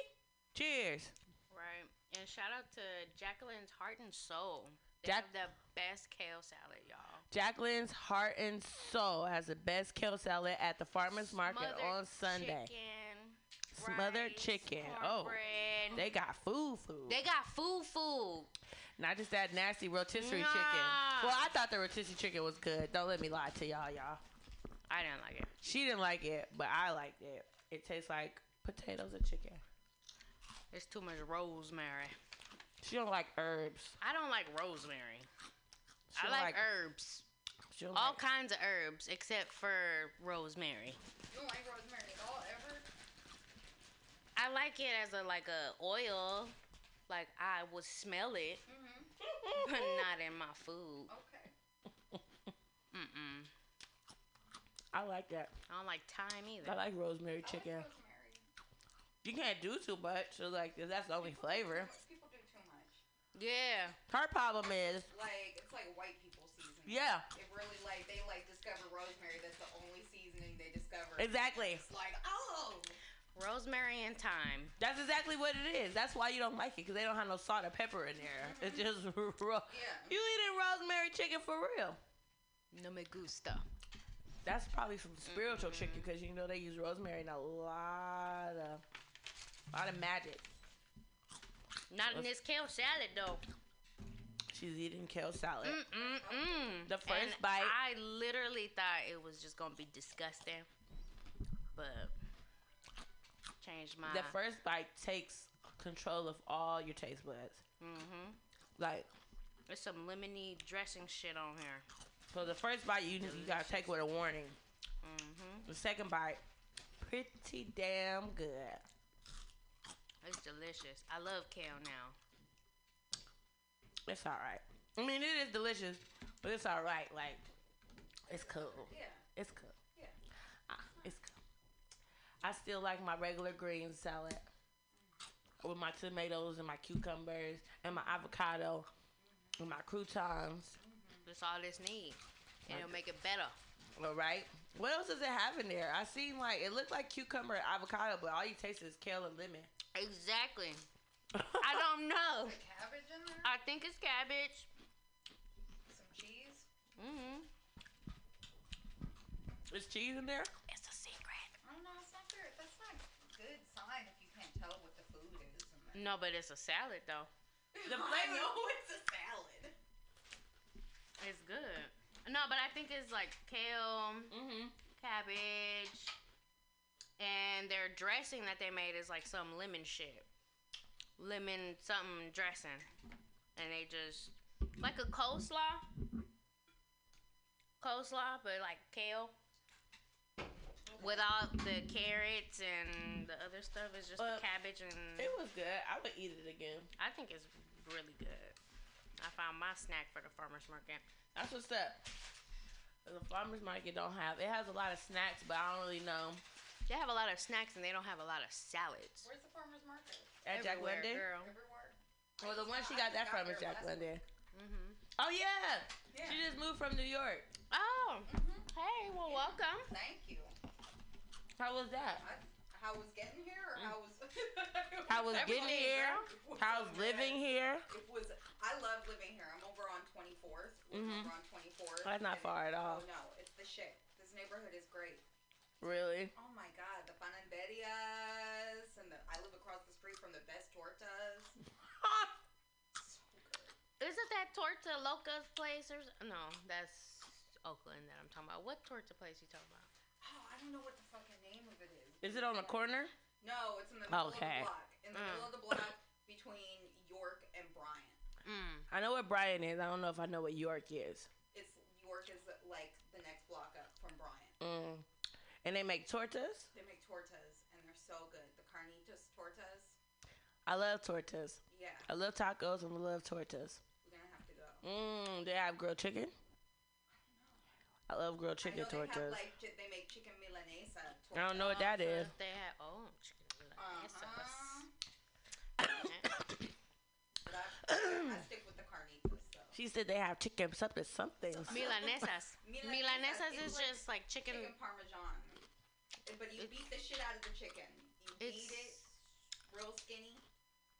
Cheers. right. And shout out to Jacqueline's Heart and Soul. They Jack- have the best kale salad, y'all. Jacqueline's Heart and Soul has the best kale salad at the farmers market Smothered on Sunday. Chicken, Smothered rice, chicken. Oh, cornbread. they got food, food. They got food, food. Not just that nasty rotisserie Nah. chicken. Well, I thought the rotisserie chicken was good. Don't let me lie to y'all, y'all. I didn't like it. She didn't like it, but I liked it. It tastes like potatoes and chicken. It's too much rosemary. She don't like herbs. I don't like rosemary. She I like, like- herbs. She All like- kinds of herbs except for rosemary. You don't like rosemary at all, ever? I like it as a like a oil. Like I would smell it, Mm-hmm. but not in my food. Okay. Mm-mm. I like that. I don't like thyme either. I like rosemary chicken. Rosemary. You can't do too much, so like that's the only flavor. People do too much. Yeah. Her problem is, Like it's like white people seasoning. yeah, It really like they like discover rosemary. That's the only seasoning they discover. exactly. It's like oh. Rosemary and thyme. That's exactly what it is. That's why you don't like it because they don't have no salt or pepper in there. Mm-hmm. It's just *laughs* raw. Yeah. You eating rosemary chicken for real? No me gusta. That's probably some spiritual chicken because you know they use rosemary in a lot of, lot of magic. Not in this kale salad though. She's eating kale salad. Mm-mm-mm. The first And bite- I literally thought it was just gonna be disgusting, but changed my. The first bite takes control of all your taste buds. Mm-hmm. Like, There's some lemony dressing shit on here. so the first bite you you gotta take with a warning. Mm-hmm. The second bite, pretty damn good. It's delicious. I love kale now. It's all right. I mean, it is delicious, but it's all right. Like, it's cool. Yeah. It's cool. Yeah. Ah, it's cool. I still like my regular green salad. with my tomatoes and my cucumbers and my avocado and my croutons. That's all this need. And it'll make it better. All right. What else does it have in there? I seen like it looked like cucumber and avocado, but all you taste is kale and lemon. Exactly. *laughs* I don't know. Cabbage in there? I think it's cabbage. Some cheese? Mm-hmm. Is cheese in there? It's a secret. I don't know. It's not very. That's not a good sign if you can't tell what the food is. in there. No, but it's a salad though. *laughs* The I flavor. know it's a salad. It's good. No, but I think it's like kale, Mm-hmm. cabbage, and their dressing that they made is like some lemon shit, lemon something dressing, and they just like a coleslaw, coleslaw, but like kale. With all the carrots and the other stuff, it's just Well, the cabbage and. It was good. I would eat it again. I think it's really good. I found my snack for the farmers market. That's what's up. The farmers market don't have. It has a lot of snacks, but I don't really know. They have a lot of snacks and they don't have a lot of salads. Where's the farmer's market? At Jack Everywhere, London. girl. Everywhere. Well, the one she got that from is Jack London. Mm-hmm. Oh yeah. She just moved from New York. Oh, hey, well, welcome. Thank you. How was that? I, how was getting here or how was *laughs* How was getting Everything, here? girl. How's living here? It was I love living here. I'm over on 24th. We're Mhm. over on 24th. That's not far at all. Oh no, it's the shit. This neighborhood is great. Really? Oh my god, the panaderias and the I live across the street from the best tortas. *laughs* Isn't that Torta Loca's place or no? That's Oakland that I'm talking about. What Torta place you talking about? Oh, I don't know what the fucking name of it is. Is it on the corner? No, it's in the middle Okay. of the block. In the Mm. middle of the block between York and Bryant. Mm. I know what Bryant is. I don't know if I know what York is. It's York is like the next block up from Bryant. Mm. And they make tortas. They make tortas and they're so good. The carnitas tortas. I love tortas. Yeah. I love tacos and I love tortas. We're gonna have to go. Mm, they have grilled chicken. I love grilled I chicken know they have tortas. like chi- they make chicken milanesa. I don't know what that is. They had oh chicken Uh-huh. *coughs* But I, I stick with the carnitas. So. She said they have chicken something something. Milanesas. *laughs* Milanesas, Milanesas is it's like just like chicken. Chicken parmesan. But you beat the shit out of the chicken. You beat it real skinny.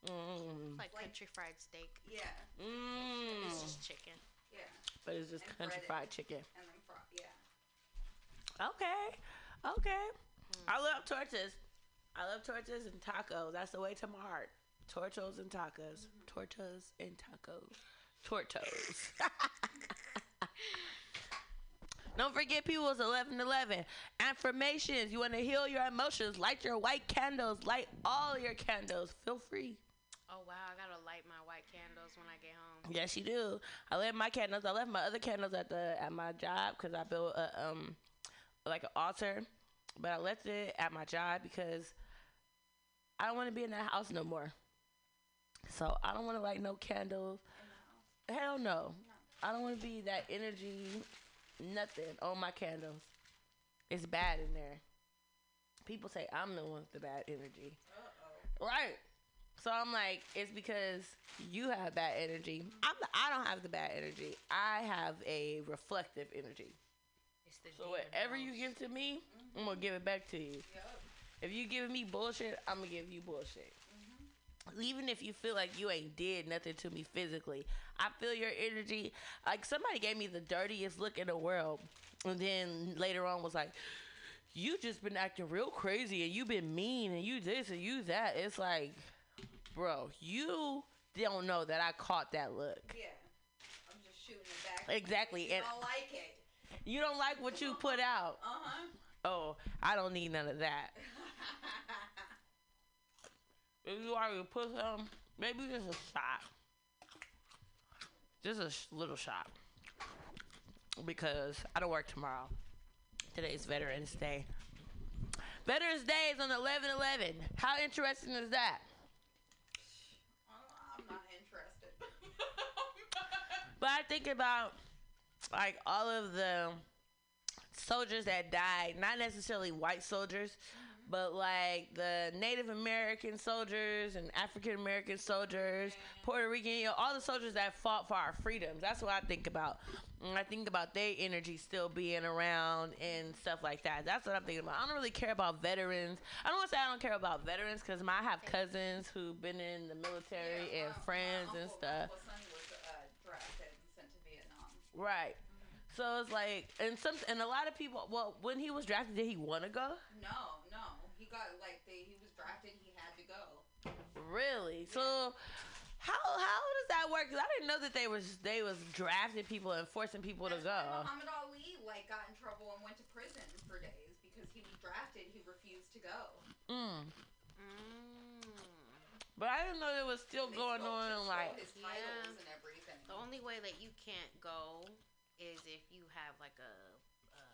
Mm. Like country fried steak. Yeah. Mm. It's just chicken. Yeah. But it's just And country breaded. fried chicken. And then fry. Yeah. Okay. Okay. I love tortas. I love tortas and tacos. That's the way to my heart. Tortos and tacos. Tortas and tacos. Tortos. *laughs* Don't forget, people, it's 11 11. Affirmations. You want to heal your emotions. Light your white candles. Light all your candles. Feel free. Oh wow, I gotta light my white candles when I get home. Yes, you do. I left my candles. I left my other candles at the at my job because I built a um like an altar, but I left it at my job because I don't want to be in that house no more. So I don't want to light no candles. Hell no. I don't want to be that energy, nothing on my candles. It's bad in there. People say I'm the one with the bad energy. Right. So I'm like, it's because you have bad energy. I'm the, I don't have the bad energy. I have a reflective energy. It's the So whatever you give to me, I'm gonna give it back to you. If you giving me bullshit, I'm gonna give you bullshit. Even if you feel like you ain't did nothing to me physically, I feel your energy. Like somebody gave me the dirtiest look in the world, and then later on was like, "You just been acting real crazy, and you been mean, and you this and you that." It's like, bro, you don't know that I caught that look. Yeah. I'm just shooting it back. Exactly, You and- don't like it. You don't like what you put out. Uh huh. Oh, I don't need none of that. *laughs* If you already put some, maybe just a shot. Just a sh- little shot. Because I don't work tomorrow. Today's Veterans Day. Veterans Day is on 11 11. How interesting is that? I'm not interested. *laughs* But I think about like all of the soldiers that died, not necessarily white soldiers, But like the Native American soldiers and African American soldiers, Puerto Rican, you know, all the soldiers that fought for our freedoms. That's what I think about. And I think about their energy still being around and stuff like that. That's what I'm thinking about. I don't really care about veterans. I don't want to say I don't care about veterans because I have cousins who've been in the military and friends and stuff. My was uh, drafted and sent to Vietnam. Right. So it's like, and some, and a lot of people. Well, when he was drafted, did he want to go? No, no. He got like they, he was drafted. He had to go. Really? So, how how does that work? Cause I didn't know that they was they was drafting people and forcing people to go. Muhammad Ali like got in trouble and went to prison for days because he was drafted. He refused to go. Mm. Mm. But I didn't know there was still going on like. his titles and everything. The only way that you can't go is if you have like a a,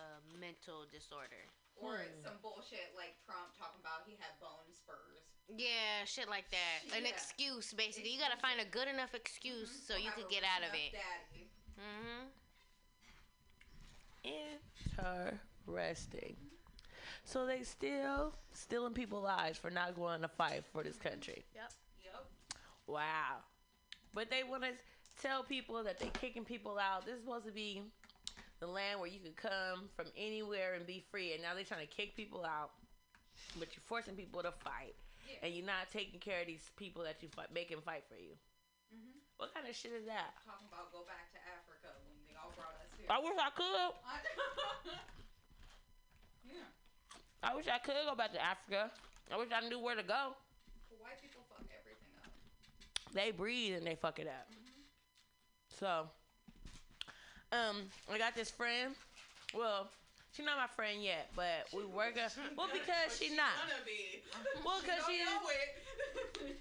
a mental disorder. Or Hmm. some bullshit like Trump talking about he had bone spurs. Yeah, shit like that. An excuse, basically. You gotta find a good enough excuse so you Have could get out of it. Daddy. Mm-hmm. Interesting. So they still stealing people's lives for not going to fight for this country. Yep. Yep. Wow. But they want to tell people that they're kicking people out. This is supposed to be the land where you could come from anywhere and be free, and now they're trying to kick people out. But you're forcing people to fight, Yeah. and you're not taking care of these people that you fight, make them fight for you. Mhm. What kind of shit is that? Talking about go back to Africa when they all brought us here. I wish I could. *laughs* yeah. I wish I could go back to Africa. I wish I knew where to go. White people fuck everything up. They breathe and they fuck it up. So, um, I got this friend. Well, she's not my friend yet, but we work. a- Well, because she's not. Be. Well, because She she don't know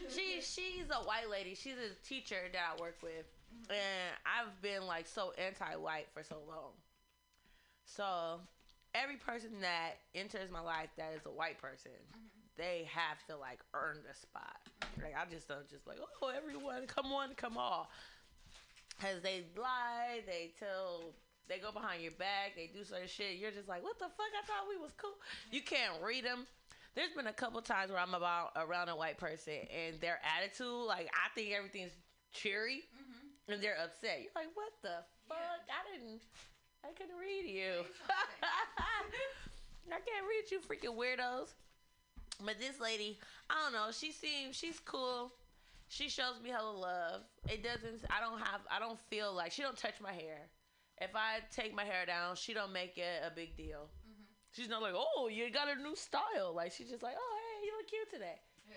is. she she's a white lady. She's a teacher that I work with, and I've been like so anti-white for so long. So every person that enters my life that is a white person, they have to like earn the spot. Like I just don't just like oh everyone come on come on, cause they lie, they tell. They go behind your back. They do certain shit. You're just like, what the fuck? I thought we was cool. You can't read them. There's been a couple times where I'm about around a white person and their attitude, like I think everything's cheery, mm-hmm. and they're upset. You're like, what the fuck? I didn't, I couldn't read you. *laughs* I can't read you, freaking weirdos. But this lady, I don't know. She seems she's cool. She shows me hella love. It doesn't. I don't have. I don't feel like she don't touch my hair. If I take my hair down, she don't make it a big deal. Mm-hmm. She's not like, oh, you got a new style. Like she's just like, oh, hey, you look cute today. Yeah.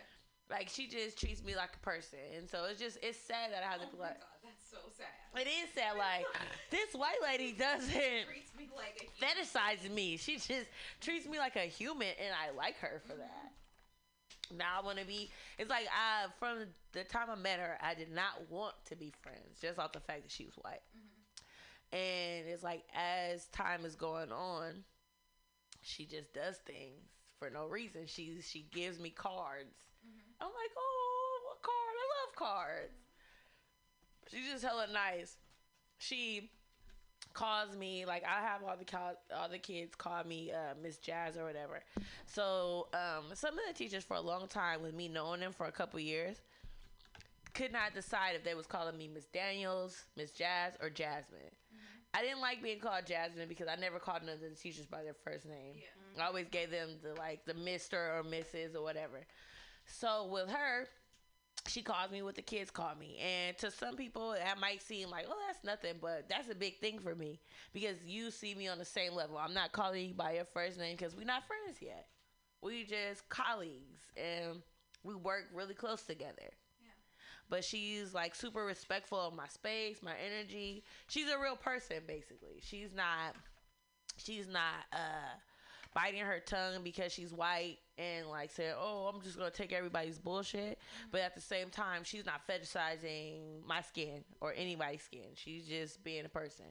Like she just treats me like a person, and so it's just it's sad that I have to Oh be my like, god, that's so sad. it is sad. Like *laughs* this white lady doesn't treats me like fetishize me. She just treats me like a human, and I like her for mm-hmm. that. Now I want to be. It's like I from the time I met her, I did not want to be friends just off the fact that she was white. Mm-hmm. And it's like as time is going on, she just does things for no reason. She she gives me cards. Mm-hmm. I'm like, oh, what card? I love cards. She's just hella nice. She calls me like I have all the co- all the kids call me uh, Miss Jazz or whatever. So um, some of the teachers for a long time, with me knowing them for a couple years, could not decide if they was calling me Miss Daniels, Miss Jazz, or Jasmine. I didn't like being called Jasmine because I never called none of the teachers by their first name. I always gave them the like the Mister or Mrs. or whatever. So with her, she calls me what the kids call me. And to some people, that might seem like, oh, that's nothing, but that's a big thing for me because you see me on the same level. I'm not calling you by your first name because we're not friends yet. We just colleagues and we work really close together. But she's like super respectful of my space, my energy. She's a real person, basically. She's not, she's not, uh, biting her tongue because she's white and like saying, "Oh, I'm just gonna take everybody's bullshit," mm-hmm. but at the same time, she's not fetishizing my skin or anybody's skin. She's just being a person.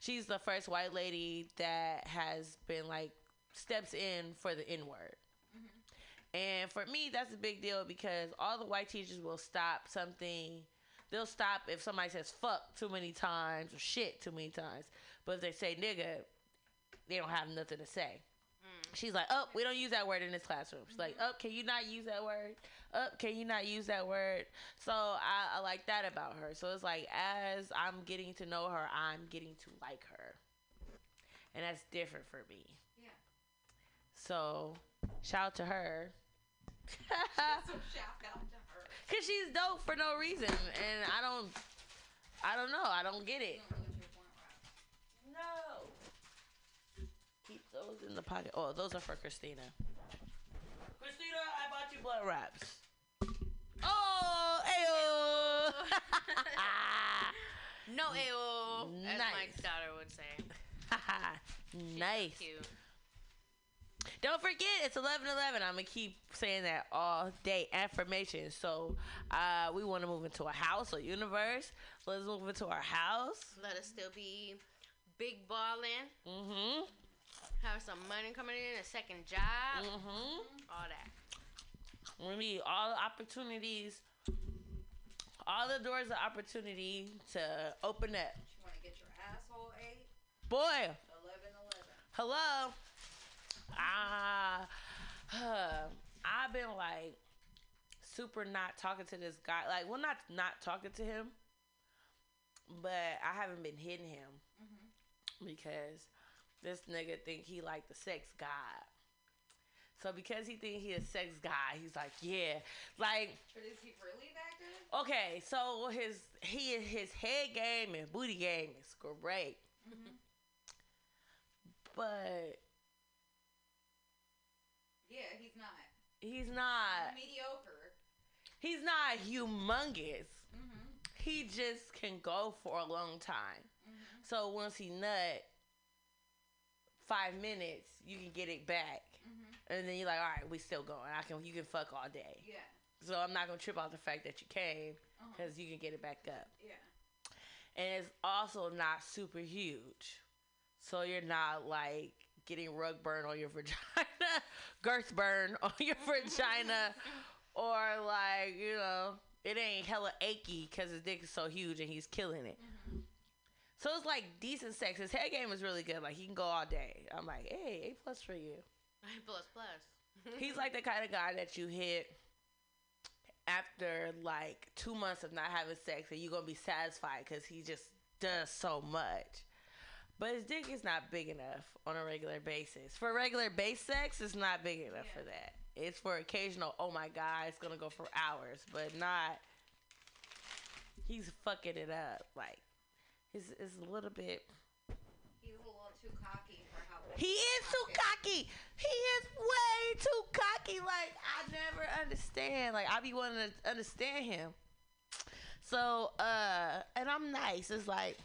She's the first white lady that has been like steps in for the N word. Mm-hmm. And for me, that's a big deal because all the white teachers will stop something. They'll stop if somebody says fuck too many times or shit too many times. But if they say nigga, they don't have nothing to say. She's like, oh, we don't use that word in this classroom. She's like, mm-hmm. oh, can you not use that word? Oh, can you not use that word? So I, I like that about her. So it's like as I'm getting to know her, I'm getting to like her, and that's different for me. Yeah. So shout out to her. so *laughs* *laughs* shout out to her. Cause she's dope for no reason, and I don't, I don't know, I don't get it. No. Keep those in the pocket. Oh, those are for Christina. Christina, I bought you blood wraps. Oh, ayo. *laughs* No, ayo, as my daughter would say. *laughs* nice. Cute. Don't forget, it's 11 11. I'm going to keep saying that all day. Affirmation. So, uh, we want to move into a house or universe. Let's move into our house. Let us still be big balling. Mm-hmm. Have some money coming in, a second job. Mm-hmm. All that. We need all the opportunities, all the doors of opportunity to open up. You want to get your asshole ate? Boy, 11 hello. Ah, huh, I've been like super not talking to this guy. Like, well, not not talking to him, but I haven't been hitting him because this nigga think he like the sex god. So because he think he a sex guy, he's like, yeah, like But is he really that good? okay. So his he his head game and booty game is great, Mm-hmm. but Yeah, he's not. he's not mediocre. he's not humongous. Mm-hmm. He just can go for a long time. Mm-hmm. So once he nut, five minutes you can get it back, Mm-hmm. and then you're like, all right, we still going. I can you can fuck all day. Yeah. So I'm not gonna trip off the fact that you came Uh-huh. because you can get it back up. Yeah. and it's also not super huge. So you're not like getting rug burn on your *laughs* vagina, girth burn *laughs* on your vagina, *laughs* or like, you know, it ain't hella achy because his dick is so huge and he's killing it. So it's like decent sex. His head game is really good. Like he can go all day. I'm like, hey, A plus for you. A plus plus. *laughs* He's like the kind of guy that you hit after like two months of not having sex and you're gonna be satisfied because he just does so much. But his dick is not big enough on a regular basis. For regular base sex, it's not big enough for that. It's for occasional, oh my god, it's gonna go for hours, but not. He's fucking it up. Like, it's, it's a little bit. He's a little too cocky for how He is too cocky. He is way too cocky. Like I never understand. Like I be wanting to understand him. So uh, and I'm nice. It's like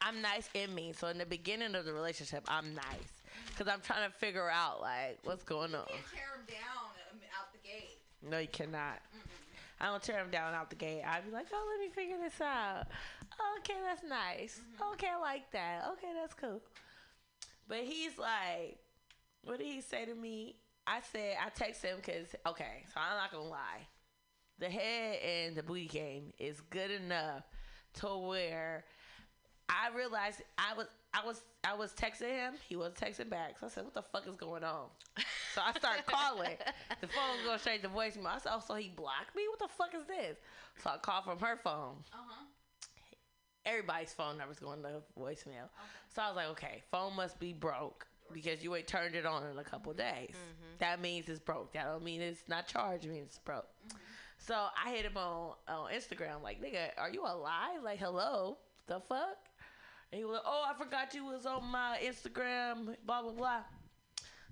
I'm nice in me. So in the beginning of the relationship, I'm nice because I'm trying to figure out like what's going on. You can't tear him down um, out the gate. No, you cannot. I don't tear him down out the gate. I'd be like, oh, let me figure this out. Okay, that's nice. Okay, I like that. Okay, that's cool. But he's like, what did he say to me? I said, I text him because, okay, so I'm not going to lie. The head and the booty game is good enough to where I realized I was I was I was texting him. He was texting back. So I said, "What the fuck is going on?" So I started *laughs* calling. the phone goes straight to voicemail. I said, "Oh, so he blocked me? What the fuck is this?" So I called from her phone. Uh huh. Everybody's phone number's going to voicemail. So I was like, "Okay, phone must be broke." Because you ain't turned it on in a couple days. Mm-hmm. That means it's broke. That don't mean it's not charged. It means it's broke. Mm-hmm. So I hit him on on Instagram like, nigga, are you alive? Like, hello, the fuck? And he was like, oh, I forgot you was on my Instagram, blah blah blah.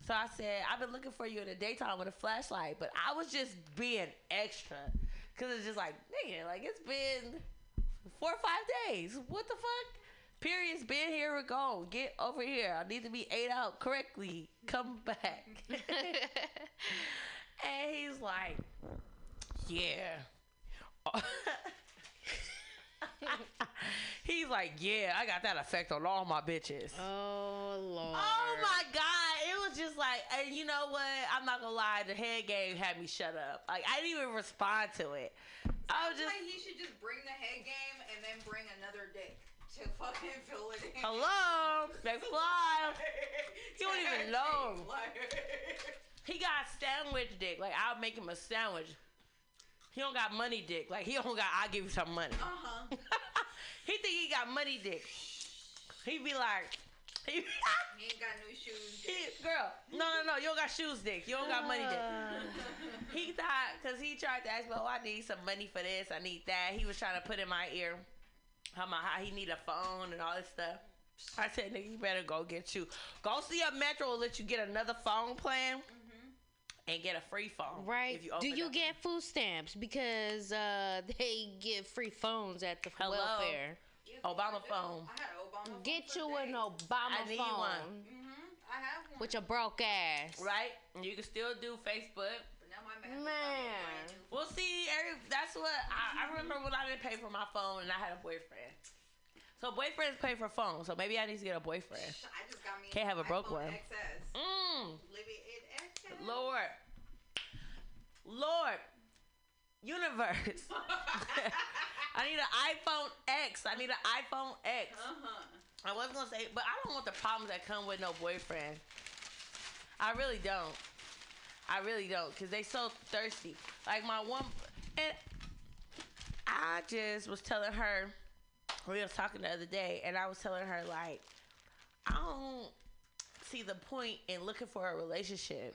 So I said, I've been looking for you in the daytime with a flashlight, but I was just being extra, cause it's just like, nigga, like it's been four or five days. What the fuck? Period's been here or gone. Get over here. I need to be ate out correctly. Come back. *laughs* and he's like, yeah. *laughs* He's like, yeah, I got that effect on all my bitches. Oh lord. Oh my god, it was just like, and you know what? I'm not gonna lie, the head game had me shut up. Like I didn't even respond to it. I was just like he should just bring the head game and then bring another dick. to fucking fill it in. Hello, they *laughs* fly. *laughs* He don't even know. He got sandwich dick. Like I'll make him a sandwich. He don't got money dick. Like he don't got. I'll give you some money. Uh huh. *laughs* He think he got money dick. He be like, he, He ain't got new shoes. he- girl, no, no, no. You don't got shoes dick. You don't got money dick. *laughs* He thought, cause he tried to ask me, oh, I need some money for this. I need that. He was trying to put in my ear how my how he need a phone and all this stuff. I said, nigga, you better go get you. Go see a Metro will let you get another phone plan and get a free phone. Right. You Do you get food stamps because uh, *laughs* they give free phones at the Hello? welfare? Obama phone? I had an Obama. Get you an Obama I need phone one. Mm-hmm. I have one. with your broke ass. Right? You can still do Facebook. But now man. Man. Well, see, every, that's what I, I remember when I didn't pay for my phone and I had a boyfriend. So boyfriends pay for phones. So maybe I need to get a boyfriend. I just got me. Can't have a broke one. XS. Mm. Live it in XS. Lord, Lord, universe. *laughs* I need an iPhone X. I need an iPhone X. Uh-huh. I was gonna say, but I don't want the problems that come with no boyfriend. I really don't. I really don't, cause they so thirsty. Like my one, and I just was telling her. We was talking the other day, and I was telling her like, I don't see the point in looking for a relationship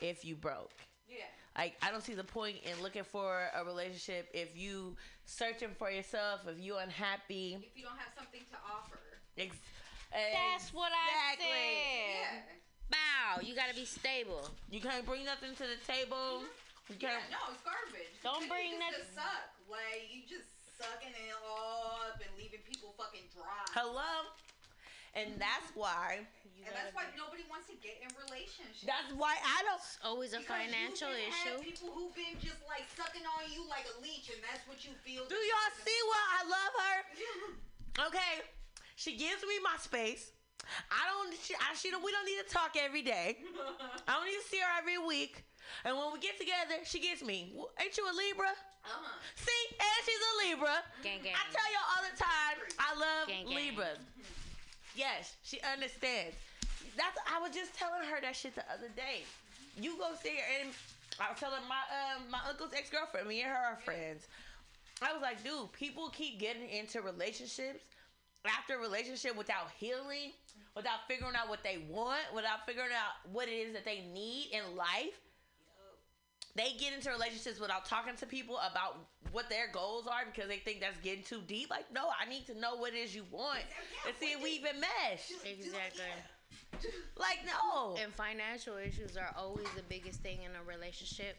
if you broke. Yeah. Like I don't see the point in looking for a relationship if you searching for yourself, if you unhappy. If you don't have something to offer. Ex- That's what I Exactly. said. Bow. You gotta be stable. You can't bring nothing to the table. Mm-hmm. You can't. no, it's garbage. Don't It's bring just that- to suck. Like you just sucking it all up and leaving people fucking dry. Hello. And that's why. And that's why nobody wants to get in relationships. That's why I don't. Always a Because financial you can issue. Have people who've been just like sucking on you like a leech, and that's what you feel. Do y'all see why I love her? *laughs* Okay, she gives me my space. I don't. She, I, she don't. We don't need to talk every day. *laughs* I don't need to see her every week. And when we get together, she gets me. "Well, Ain't you a Libra? Uh-huh. See, and she's a Libra. Gang, gang. I tell y'all all the time, I love Gang, gang. Libras. Yes, she understands. That's. I was just telling her that shit the other day. You go see her, and I was telling my um my uncle's ex girlfriend. Me and her are friends. I was like, dude, people keep getting into relationships after a relationship without healing, without figuring out what they want, without figuring out what it is that they need in life. They get into relationships without talking to people about what their goals are because they think that's getting too deep. Like, no, I need to know what it is you want and see if we even mesh. Exactly. Like, no. And financial issues are always the biggest thing in a relationship.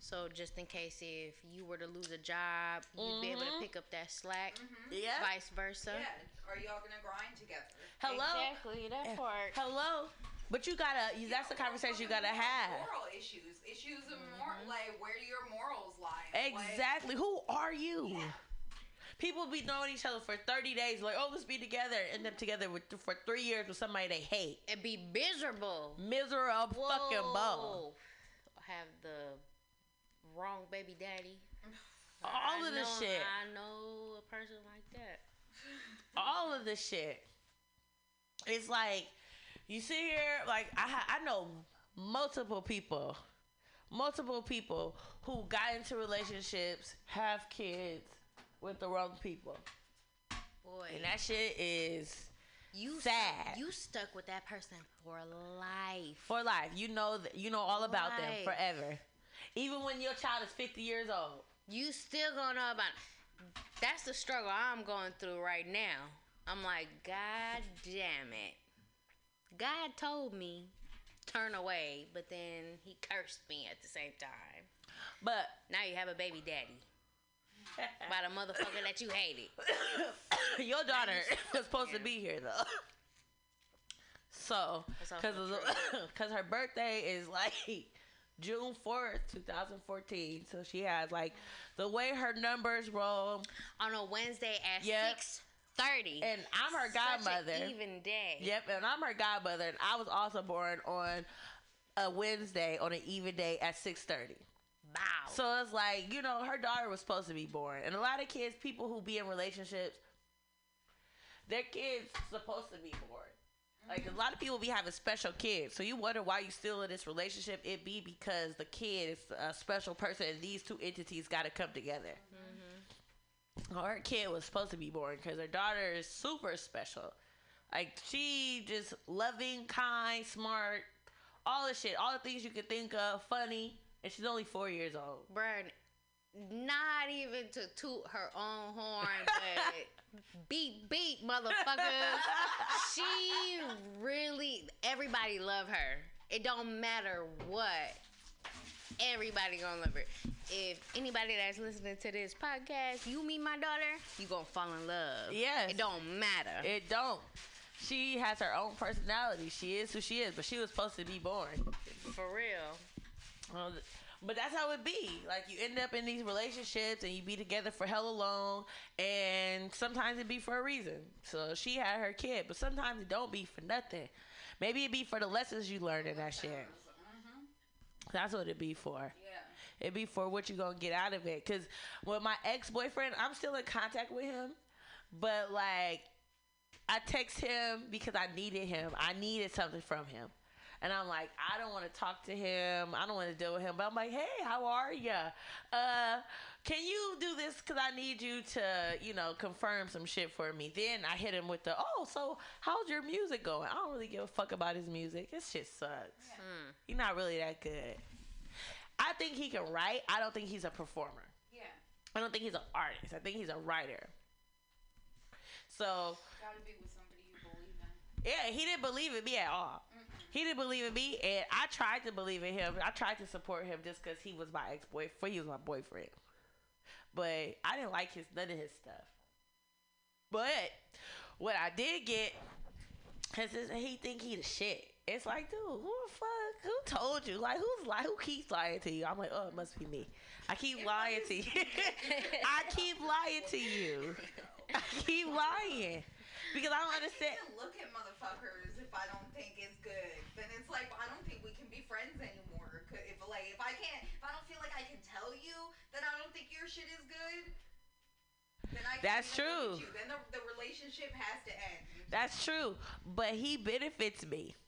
So just in case if you were to lose a job, you'd be able to Mhm. pick up that slack. Yeah. Vice versa. Yeah. Are y'all gonna grind together? Hello. Exactly that part. Hello. But you gotta. You, that's the conversation you gotta have. Moral issues, issues of moral, like where do your morals lie? Exactly. Who are you? People be knowing each other for 30 days, like, oh, let's be together. End up together with, for three years with somebody they hate. And be miserable. Miserable fucking ball. Whoa. Have the wrong baby daddy. All I of this shit. I know a person like that. All of this shit. It's like, you sit here, like, I, ha- I know multiple people, multiple people who got into relationships, have kids with the wrong people. Boy. And that shit is You sad. You stuck with that person for life. for life. You know that you know all about them forever. Even when your child is 50 years old. You still gonna know about. That's the struggle I'm going through right now. I'm like, God damn it. God told me turn away, but then he cursed me at the same time. But now you have a baby daddy by the motherfucker that you hated. *coughs* Your daughter was supposed yeah. to be here though. So, because *coughs* her birthday is like June 4th, 2014. So she has like the way her numbers roll on a Wednesday at yep. 6 30. And I'm her godmother. even day. Yep. And I'm her godmother. And I was also born on a Wednesday on an even day at 6 30. So it's like, you know, her daughter was supposed to be born. And a lot of kids, people who be in relationships, their kids supposed to be born. Like a lot of people be having special kids, so you wonder why you still in this relationship. It be because the kid is a special person, and these two entities got to come together. Mm-hmm. Her kid was supposed to be born because her daughter is super special. Like she just loving, kind, smart, all the shit, all the things you could think of, funny and she's only four years old. Bruh, not even to toot her own horn, but *laughs* beat, beat, motherfuckers. she really, everybody love her. It don't matter what. Everybody gonna love her. If anybody that's listening to this podcast, you meet my daughter, you gonna fall in love. Yes. It don't matter. It don't. She has her own personality. She is who she is, but she was supposed to be born. For real. But that's how it be. Like you end up in these relationships and you be together for hella long, and sometimes it be for a reason. So she had her kid, but sometimes it don't be for nothing. Maybe it be for the lessons you learned in that shit. Mm-hmm. That's what it be for. Yeah. It be for what you gonna get out of it. Cause with my ex boyfriend, I'm still in contact with him, but like I text him because I needed him. I needed something from him. And I'm like, I don't want to talk to him. I don't want to deal with him. But I'm like, hey, how are you? Uh, can you do this? Because I need you to, you know, confirm some shit for me. Then I hit him with the, oh, so how's your music going? I don't really give a fuck about his music. This shit sucks. He's not really that good. I think he can write. I don't think he's a performer. Yeah. I don't think he's an artist. I think he's a writer. So Gotta be with somebody you believe in. yeah, he didn't believe in me at all. He didn't believe in me, and I tried to believe in him. I tried to support him just because he was my ex boyfriend. He was my boyfriend, but I didn't like his none of his stuff. But what I did get is he think he the shit. It's like, dude, who the fuck? Who told you? Like, who's like, who keeps lying to you? I'm like, oh, it must be me. I keep lying to you. *laughs* I keep lying to you. I keep lying because I don't understand. I can't look at motherfuckers if I don't think it's Then it's like I don't think we can be friends anymore. If like if I can't, if I don't feel like I can tell you that I don't think your shit is good, then I can't That's true. you. Then the, the relationship has to end. That's true. But he benefits me.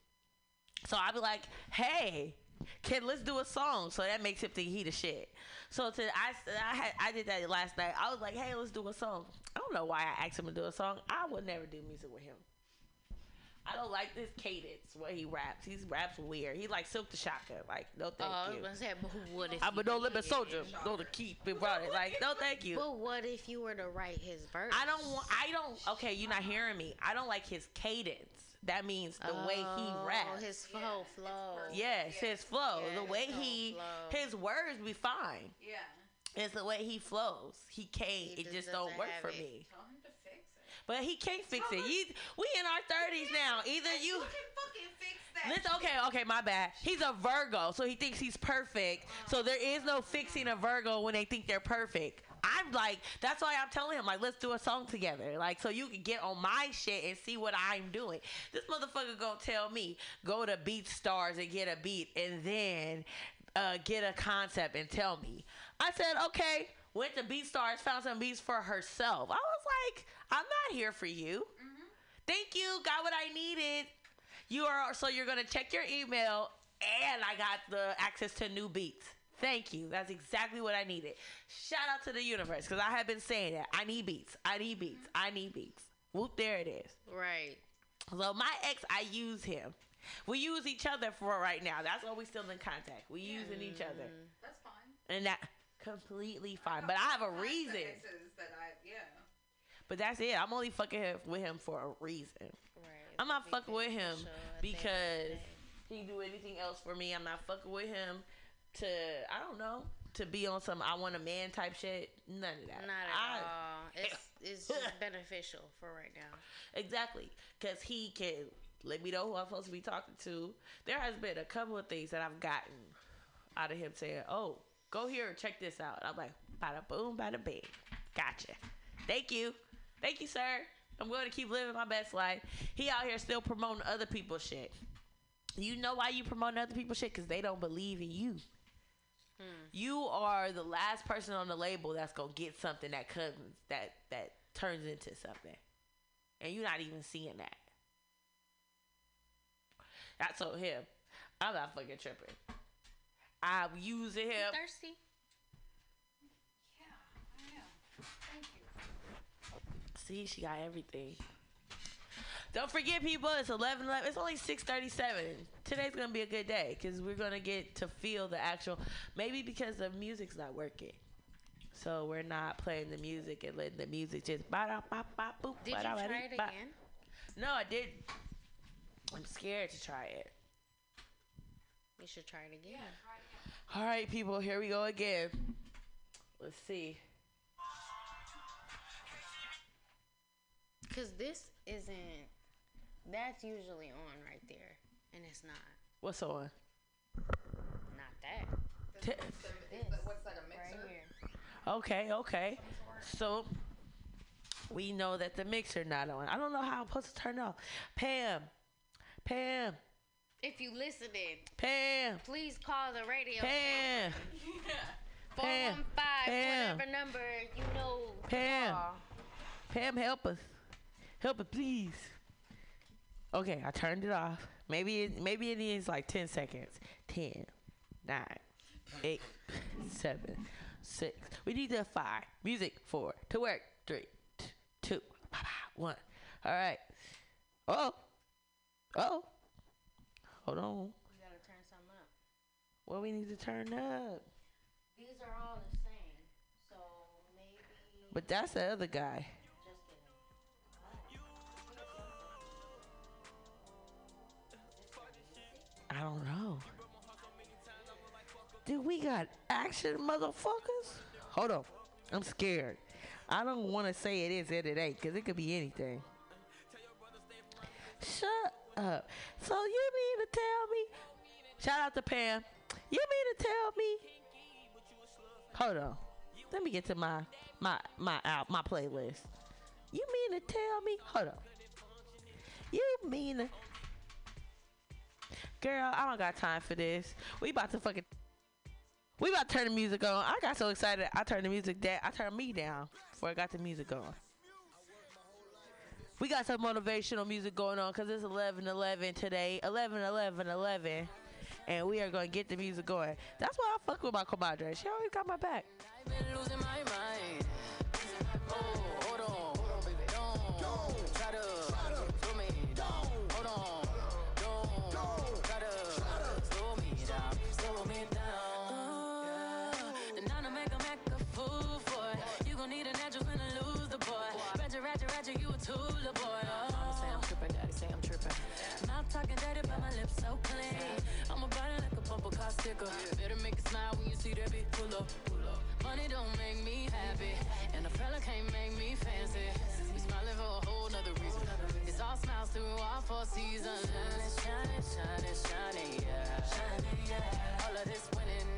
So I'll be like, hey, kid, let's do a song. So that makes him think he the shit. So to I I had I did that last night. I was like, hey, let's do a song. I don't know why I asked him to do a song. I would never do music with him. I don't like this cadence where he raps. He raps weird. He like Silk the Shocker. Like, no thank Oh, I was you. gonna say, but who would if I'm a no limit soldier. No to keep it running. Like, no thank you. But what if you were to write his verse? I don't want. I don't. Okay, you're not hearing me. I don't like his cadence. That means the way he Oh, raps. His flow, flow. Yes, his flow. the way he, flow. his words be fine. Yeah. It's the way he flows. He can't. He it just just don't work for it. me. Tell him to fix it. But he can't fix it. You, we in our thirties now. Either you. You can fucking fix that. Listen, okay, okay, my bad. He's a Virgo, so he thinks he's perfect. So there is no fixing a Virgo when they think they're perfect. I'm like, that's why I'm telling him, like, let's do a song together. Like, so you can get on my shit and see what I'm doing. This motherfucker gonna tell me, go to Beat Stars and get a beat and then uh, get a concept and tell me. I said, okay. Went to Beat Stars, found some beats for herself. I was like, I'm not here for you. Mm-hmm. Thank you. Got what I needed. You are so you're gonna check your email, and I got the access to new beats. Thank you. That's exactly what I needed. Shout out to the universe because I have been saying that I need beats. I need beats. Mm-hmm. I need beats. Whoop, there it is. Right. So my ex, I use him. We use each other for right now. That's why we still in contact. We using each other, mm. That's fine. and that completely fine. But I have a reason. that I yeah. But that's it. I'm only fucking him, with him for a reason. Right. I'm not fucking with him Sure, because he do anything else for me. I'm not fucking with him to I don't know to be on some I want a man type shit. None of that. Not at I- all. *laughs* It's it's just *laughs* beneficial for right now. Exactly, because he can let me know who I'm supposed to be talking to. There has been a couple of things that I've gotten out of him saying, "Oh, go here and check this out." I'm like, "Bada boom, bada bing, gotcha. Thank you, thank you, sir. I'm going to keep living my best life." He out here still promoting other people's shit. You know why you promoting other people's shit? Because they don't believe in you. Hmm. You are the last person on the label that's gonna get something that comes that that turns into something. and you're not even seeing that. I told him, I'm not fucking tripping. I'm using him. Thirsty? Yeah, I am. Thank you. See, she got everything. Don't forget, people. It's 11, 11 It's only 6:37. Today's gonna be a good day because we're gonna get to feel the actual. Maybe because the music's not working, so we're not playing the music and letting the music just. Did you try it again? No, I did. I'm scared to try it. You should try it again. All right, people. Here we go again. Let's see. Because this isn't. That's usually on right there, and it's not. What's on? Not that. T- What's that, a mixer? Right here. Okay, okay. So we know that the mixer not on. I don't know how I'm supposed to turn it off. Pam, Pam, If you listening, Pam, please call the radio. Pam, *laughs* Four Pam, Pam. whatever number you know. Pam, call. Pam, help us, help us, please. Okay, I turned it off. Maybe it, maybe it needs like ten seconds. Ten, nine, eight, seven, six. We need the five. Music four to work. Three, t- two, ba, ba, one. All right. Oh, oh. Hold on. We gotta turn something up. What we need to turn up? These are all the same, so maybe. But that's the other guy. I don't know. Dude, we got action, motherfuckers. Hold on. I'm scared. I don't want to say it is and it ain't, because it could be anything. Shut up. So you mean to tell me? Shout out to Pam. You mean to tell me? Hold on. Let me get to my my my out my playlist. You mean to tell me? Hold on. You mean to Girl, I don't got time for this. We about to fucking We about to turn the music on. I got so excited I turned the music down. I turned me down before I got the music on. We got some motivational music going on because it's 11 11 today. 11 11 11. And we are going to get the music going. That's why I fuck with my comadre. She always got my back. Ratchet, ratchet, you a the boy. Oh. Mama say I'm tripping, daddy say I'm tripping. Mouth talking dirty, but my lips so clean. I'm about it like a bumper car sticker. Better make it smile when you see that bitch pull up. Money don't make me happy, and a fella can't make me fancy. We smiling for a whole nother reason. It's all smiles through all four seasons. Shining, shining, shining, yeah. Shining, yeah. All of this winning,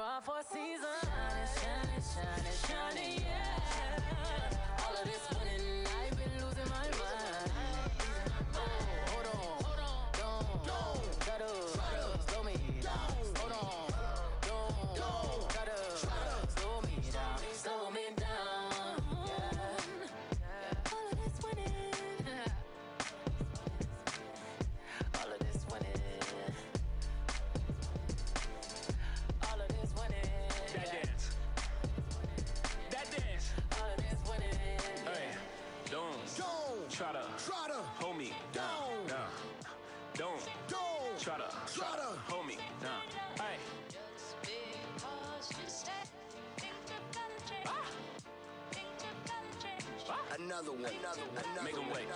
all four seasons. Shining, shining, shining, shining, yeah. All of this Prada. Homie, nah. Hey. Another one, another one, Make them wait.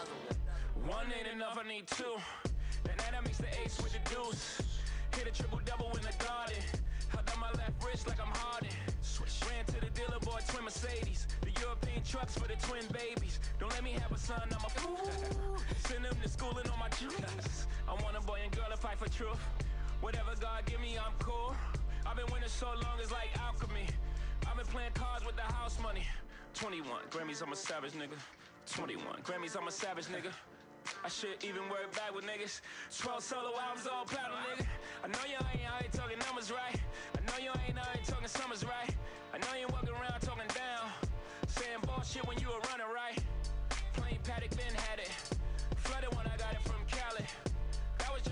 One. ain't enough, I need two. And that makes the ace with the deuce. Hit a triple double in the garden. I done my left wrist like I'm Harden. Ran to the dealer, boy, twin Mercedes. The trucks for the twin babies. Don't let me have a son, I'm a fool. *laughs* Send them to school and on my juice. I want a boy and girl to fight for truth. Whatever God give me, I'm cool. I've been winning so long, it's like alchemy. I've been playing cards with the house money. 21 Grammys, I'm a savage nigga. 21 Grammys, I'm a savage nigga. I should even work back with niggas. 12 solo albums, all platinum, nigga. I know you ain't out here talking numbers right. I know you ain't out here talking summers right. I know you walking around talking down. Saying bullshit when you were running, right? Plain paddock, been had it. Flooded when I got it from Cali.